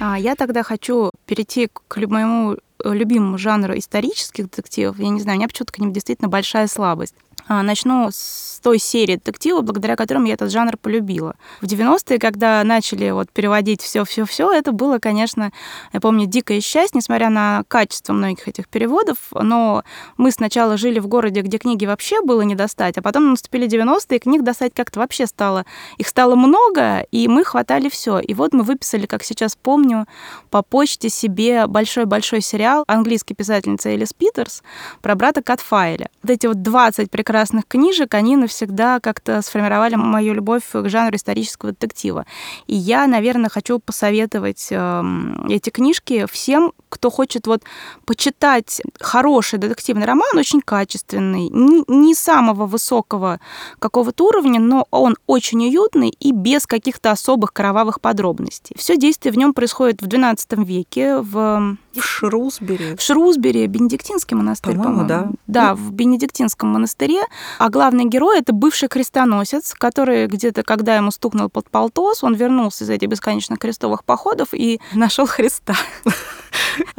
Я тогда хочу перейти к моему Э, любимому жанру исторических детективов, я не знаю, у меня почему-то к ним действительно большая слабость. А, начну с той серии детективов, благодаря которым я этот жанр полюбила. В 90-е, когда начали вот переводить все-все-все, это было, конечно, я помню, дикое счастье, несмотря на качество многих этих переводов, но мы сначала жили в городе, где книги вообще было не достать, а потом наступили 90-е, и книг достать как-то вообще стало. Их стало много, и мы хватали все. И вот мы выписали, как сейчас помню, по почте себе большой-большой сериал английской писательницы Элис Питерс про брата Катфайля. Вот эти вот 20 прекрасных книжек, они навсегда как-то сформировали мою любовь к жанру исторического детектива. И я, наверное, хочу посоветовать э, эти книжки всем, кто хочет вот почитать хороший детективный роман, очень качественный, не, самого высокого какого-то уровня, но он очень уютный и без каких-то особых кровавых подробностей. Все действие в нем происходит в XII веке в в Шрусбери. В Шрусбери, Бенедиктинский монастырь, по-моему. да. Да, в Бенедиктинском монастыре. А главный герой — это бывший крестоносец, который где-то, когда ему стукнул под полтос, он вернулся из этих бесконечных крестовых походов и нашел Христа.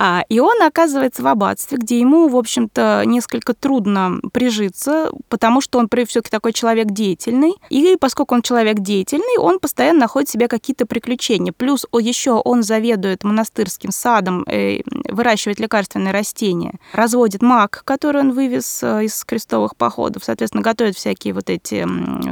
А, и он оказывается в аббатстве, где ему, в общем-то, несколько трудно прижиться, потому что он все-таки такой человек деятельный. И поскольку он человек деятельный, он постоянно находит себе какие-то приключения. Плюс еще он заведует монастырским садом, э, выращивает лекарственные растения, разводит мак, который он вывез э, из крестовых походов, соответственно, готовит всякие вот эти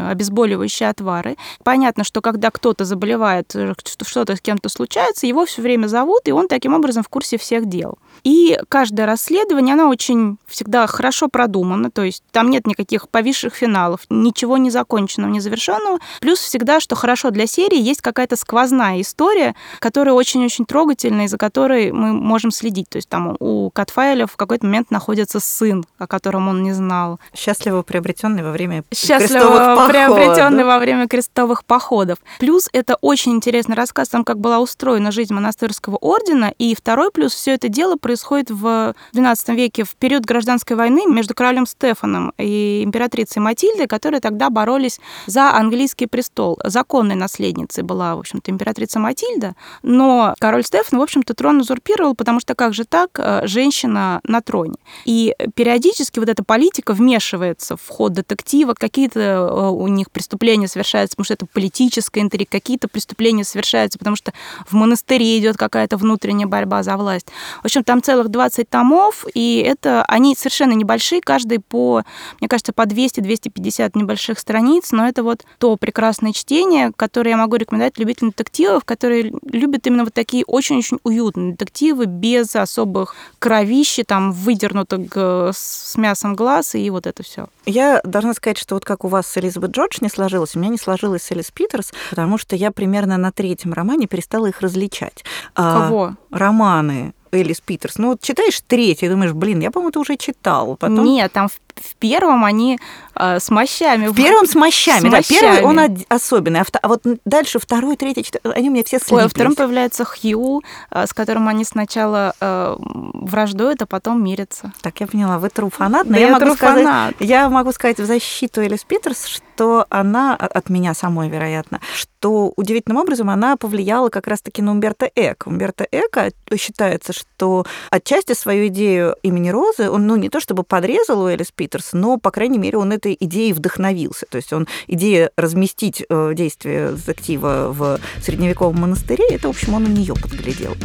обезболивающие отвары. Понятно, что когда кто-то заболевает, э, что-то с кем-то случается, его все время зовут, и он таким образом в курсе всех дел. И каждое расследование, оно очень всегда хорошо продумано, то есть там нет никаких повисших финалов, ничего не законченного, не завершенного. Плюс всегда, что хорошо для серии, есть какая-то сквозная история, которая очень-очень трогательная, за которой мы можем следить. То есть там у Катфайля в какой-то момент находится сын, о котором он не знал. Счастливо приобретенный во время Счастливо приобретенный во время крестовых походов. Плюс это очень интересный рассказ о том, как была устроена жизнь монастырского ордена. И второй плюс все это дело происходит в XII веке, в период гражданской войны между королем Стефаном и императрицей Матильдой, которые тогда боролись за английский престол. Законной наследницей была, в общем-то, императрица Матильда, но король Стефан, в общем-то, трон узурпировал, потому что как же так, э, женщина на троне. И периодически вот эта политика вмешивается в ход детектива, какие-то э, у них преступления совершаются, потому что это политическая интрига, какие-то преступления совершаются, потому что в монастыре идет какая-то внутренняя борьба за власть. В общем, там целых 20 томов, и это они совершенно небольшие, каждый по, мне кажется, по 200-250 небольших страниц, но это вот то прекрасное чтение, которое я могу рекомендовать любителям детективов, которые любят именно вот такие очень-очень уютные детективы, без особых кровищи, там, выдернутых с мясом глаз и вот это все. Я должна сказать, что вот как у вас с Элизабет Джордж не сложилось, у меня не сложилось с Элис Питерс, потому что я примерно на третьем романе перестала их различать. А, Кого? А, романы Элис Питерс. Ну, вот читаешь третий, думаешь, блин, я, по-моему, это уже читал. Потом... Нет, там в в первом они э, с мощами. В первом с мощами, с да. Мощами. Первый он особенный, а, а вот дальше второй, третий, четвертый, они у меня все слиплись. Ой, а втором появляется Хью, э, с которым они сначала э, враждуют, а потом мирятся. Так, я поняла, вы true фанат, но да я, я могу сказать, я могу сказать в защиту Элис Питерс, что она, от меня самой, вероятно, что удивительным образом она повлияла как раз-таки на Умберто Эко. Умберто Эко считается, что отчасти свою идею имени Розы он, ну, не то чтобы подрезал у Элис Питерс, Питерс, но, по крайней мере, он этой идеей вдохновился. То есть он идея разместить э, действие детектива в средневековом монастыре, это, в общем, он у нее подглядел.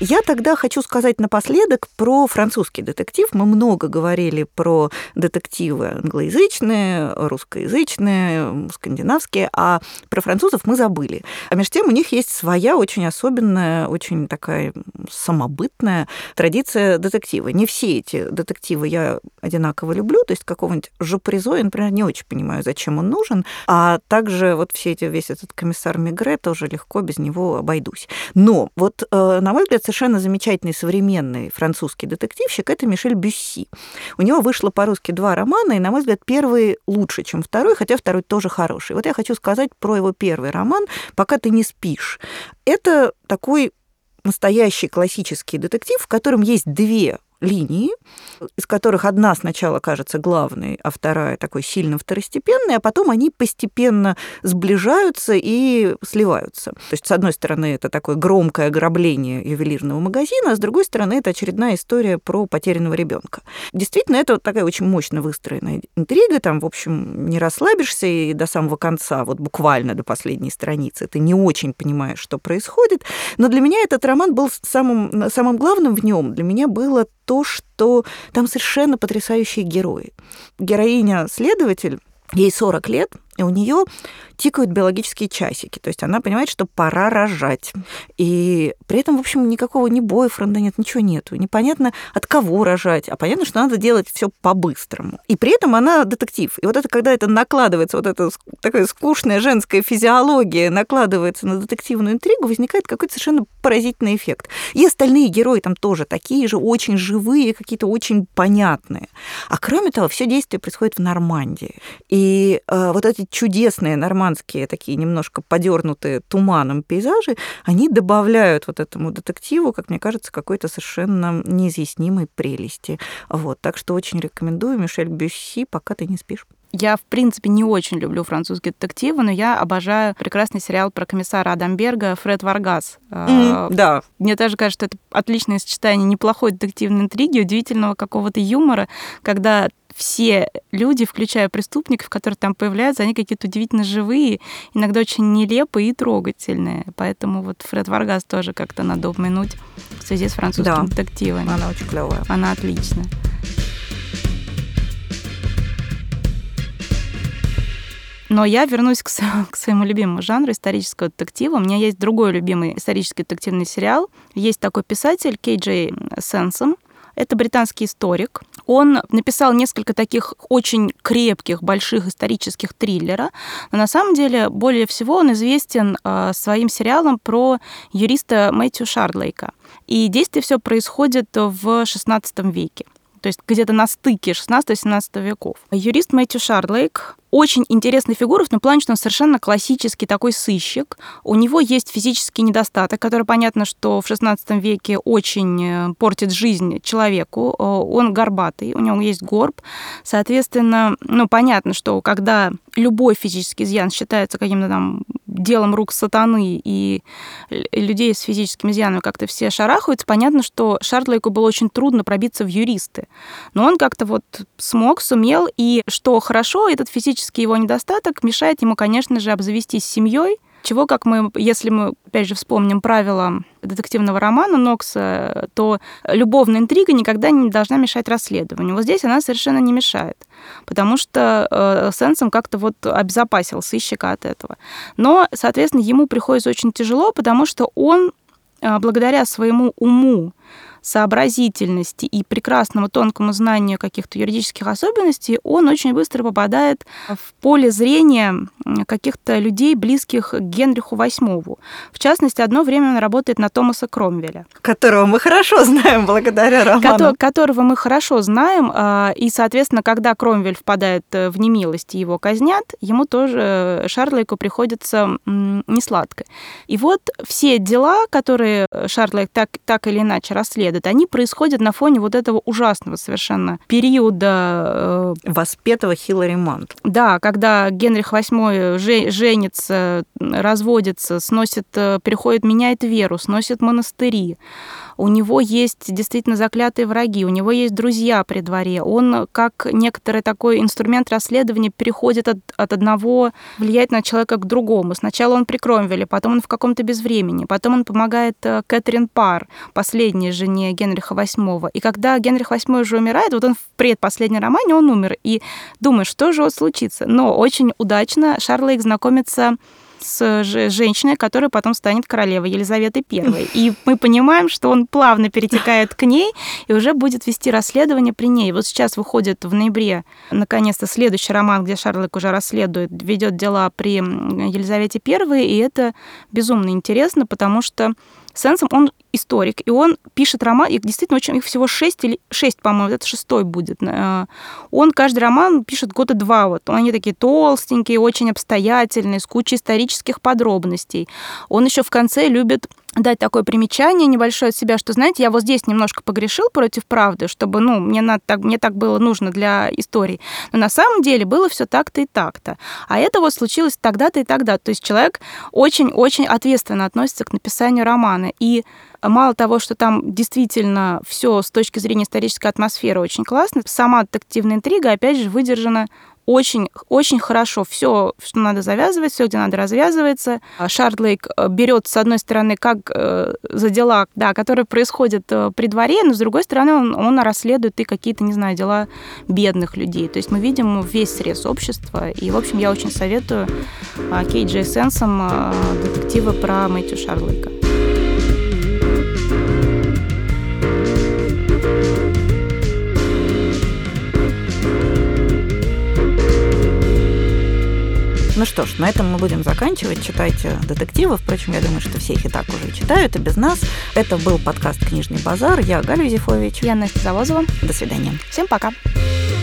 Я тогда хочу сказать напоследок про французский детектив. Мы много говорили про детективы англоязычные, русскоязычные, скандинавские, а про французов мы забыли. А между тем у них есть своя очень особенная, очень такая самобытная традиция детектива. Не все эти детективы я одинаково люблю, то есть какого-нибудь Жопризо я, например, не очень понимаю, зачем он нужен, а также вот все эти, весь этот комиссар Мигре тоже легко без него обойдусь. Но вот, э, на мой взгляд, совершенно замечательный современный французский детективщик – это Мишель Бюсси. У него вышло по-русски два романа, и, на мой взгляд, первый лучше, чем второй, хотя второй тоже хороший. Вот я хочу сказать про его первый роман «Пока ты не спишь». Это такой настоящий классический детектив, в котором есть две линии, из которых одна сначала кажется главной, а вторая такой сильно второстепенной, а потом они постепенно сближаются и сливаются. То есть, с одной стороны, это такое громкое ограбление ювелирного магазина, а с другой стороны, это очередная история про потерянного ребенка. Действительно, это такая очень мощно выстроенная интрига, там, в общем, не расслабишься и до самого конца, вот буквально до последней страницы, ты не очень понимаешь, что происходит, но для меня этот роман был самым, самым главным в нем, для меня было то, что там совершенно потрясающие герои. Героиня-следователь, ей 40 лет, у нее тикают биологические часики. То есть она понимает, что пора рожать. И при этом, в общем, никакого ни бойфренда нет, ничего нету. Непонятно, от кого рожать. А понятно, что надо делать все по-быстрому. И при этом она детектив. И вот это, когда это накладывается, вот эта такая скучная женская физиология накладывается на детективную интригу, возникает какой-то совершенно поразительный эффект. И остальные герои там тоже такие же, очень живые, какие-то очень понятные. А кроме того, все действие происходит в Нормандии. И э, вот эти чудесные нормандские, такие немножко подернутые туманом пейзажи, они добавляют вот этому детективу, как мне кажется, какой-то совершенно неизъяснимой прелести. Вот, так что очень рекомендую Мишель Бюсси «Пока ты не спишь». Я, в принципе, не очень люблю французские детективы, но я обожаю прекрасный сериал про комиссара Адамберга «Фред Варгас». Mm, да. Мне тоже кажется, что это отличное сочетание неплохой детективной интриги, удивительного какого-то юмора, когда все люди, включая преступников, которые там появляются, они какие-то удивительно живые, иногда очень нелепые и трогательные. Поэтому вот Фред Варгас тоже как-то надо упомянуть в связи с французским да, детективами. Она очень клевая. Она отличная. Но я вернусь к, к своему любимому жанру исторического детектива. У меня есть другой любимый исторический детективный сериал. Есть такой писатель Кей Джей Сенсом. Это британский историк. Он написал несколько таких очень крепких, больших исторических триллера. Но на самом деле более всего он известен э, своим сериалом про юриста Мэтью Шардлейка. И действие все происходит в XVI веке то есть где-то на стыке 16-17 веков. Юрист Мэтью Шарлейк очень интересная фигура в том плане, что он совершенно классический такой сыщик. У него есть физический недостаток, который понятно, что в XVI веке очень э, портит жизнь человеку. Э, он горбатый, у него есть горб. Соответственно, ну, понятно, что когда любой физический изъян считается каким-то там делом рук сатаны, и людей с физическими изъянами как-то все шарахаются, понятно, что Шардлейку было очень трудно пробиться в юристы. Но он как-то вот смог, сумел, и что хорошо, этот физический его недостаток мешает ему, конечно же, обзавестись семьей, чего, как мы, если мы, опять же, вспомним правила детективного романа Нокса, то любовная интрига никогда не должна мешать расследованию. Вот здесь она совершенно не мешает, потому что э, Сенсом как-то вот обезопасил сыщика от этого. Но, соответственно, ему приходится очень тяжело, потому что он, э, благодаря своему уму, сообразительности и прекрасному тонкому знанию каких-то юридических особенностей, он очень быстро попадает в поле зрения каких-то людей, близких к Генриху VIII. В частности, одно время он работает на Томаса Кромвеля. Которого мы хорошо знаем благодаря роману. которого мы хорошо знаем, а, и, соответственно, когда Кромвель впадает э, в немилость и его казнят, ему тоже, э, Шарлейку, приходится несладко. И вот все дела, которые Шарлейк так, так или иначе расследует, следует, они происходят на фоне вот этого ужасного совершенно периода... Э, Воспетого Хиллари Мант. Да, когда Генрих VIII женится, разводится, сносит, э, переходит, меняет веру, сносит монастыри. У него есть действительно заклятые враги, у него есть друзья при дворе, он как некоторый такой инструмент расследования переходит от, от одного, влияет на человека к другому. Сначала он при Кромвеле, потом он в каком-то безвремени, потом он помогает э, Кэтрин Пар, последней жене Генриха VIII. И когда Генрих VIII уже умирает, вот он в предпоследнем романе, он умер, и думает, что же вот случится. Но очень удачно Шарлейк знакомится с женщиной, которая потом станет королевой Елизаветы I. И мы понимаем, что он плавно перетекает к ней и уже будет вести расследование при ней. Вот сейчас выходит в ноябре, наконец-то, следующий роман, где Шарлик уже расследует, ведет дела при Елизавете I, и это безумно интересно, потому что Сенсом он историк, и он пишет роман, их действительно очень, их всего шесть или шесть, по-моему, это шестой будет. Э, он каждый роман пишет года два, вот. Они такие толстенькие, очень обстоятельные, с кучей исторических подробностей. Он еще в конце любит дать такое примечание небольшое от себя, что, знаете, я вот здесь немножко погрешил против правды, чтобы, ну, мне, надо так, мне так было нужно для истории. Но на самом деле было все так-то и так-то. А это вот случилось тогда-то и тогда. То есть человек очень-очень ответственно относится к написанию романа. И мало того, что там действительно все с точки зрения исторической атмосферы очень классно, сама детективная интрига, опять же, выдержана очень, очень хорошо все, что надо завязывать, все, где надо, развязывается. Шардлейк э, берет, с одной стороны, как э, за дела, да, которые происходят э, при дворе, но с другой стороны, он, он расследует и какие-то, не знаю, дела бедных людей. То есть мы видим весь срез общества. И, в общем, я очень советую Кейт Джей Сенсом детективы про Мэтью Шардлейка. Ну что ж, на этом мы будем заканчивать. Читайте детективы. Впрочем, я думаю, что все их и так уже читают, и без нас. Это был подкаст «Книжный базар». Я Галя Юзефович. Я Настя Завозова. До свидания. Всем пока. Пока.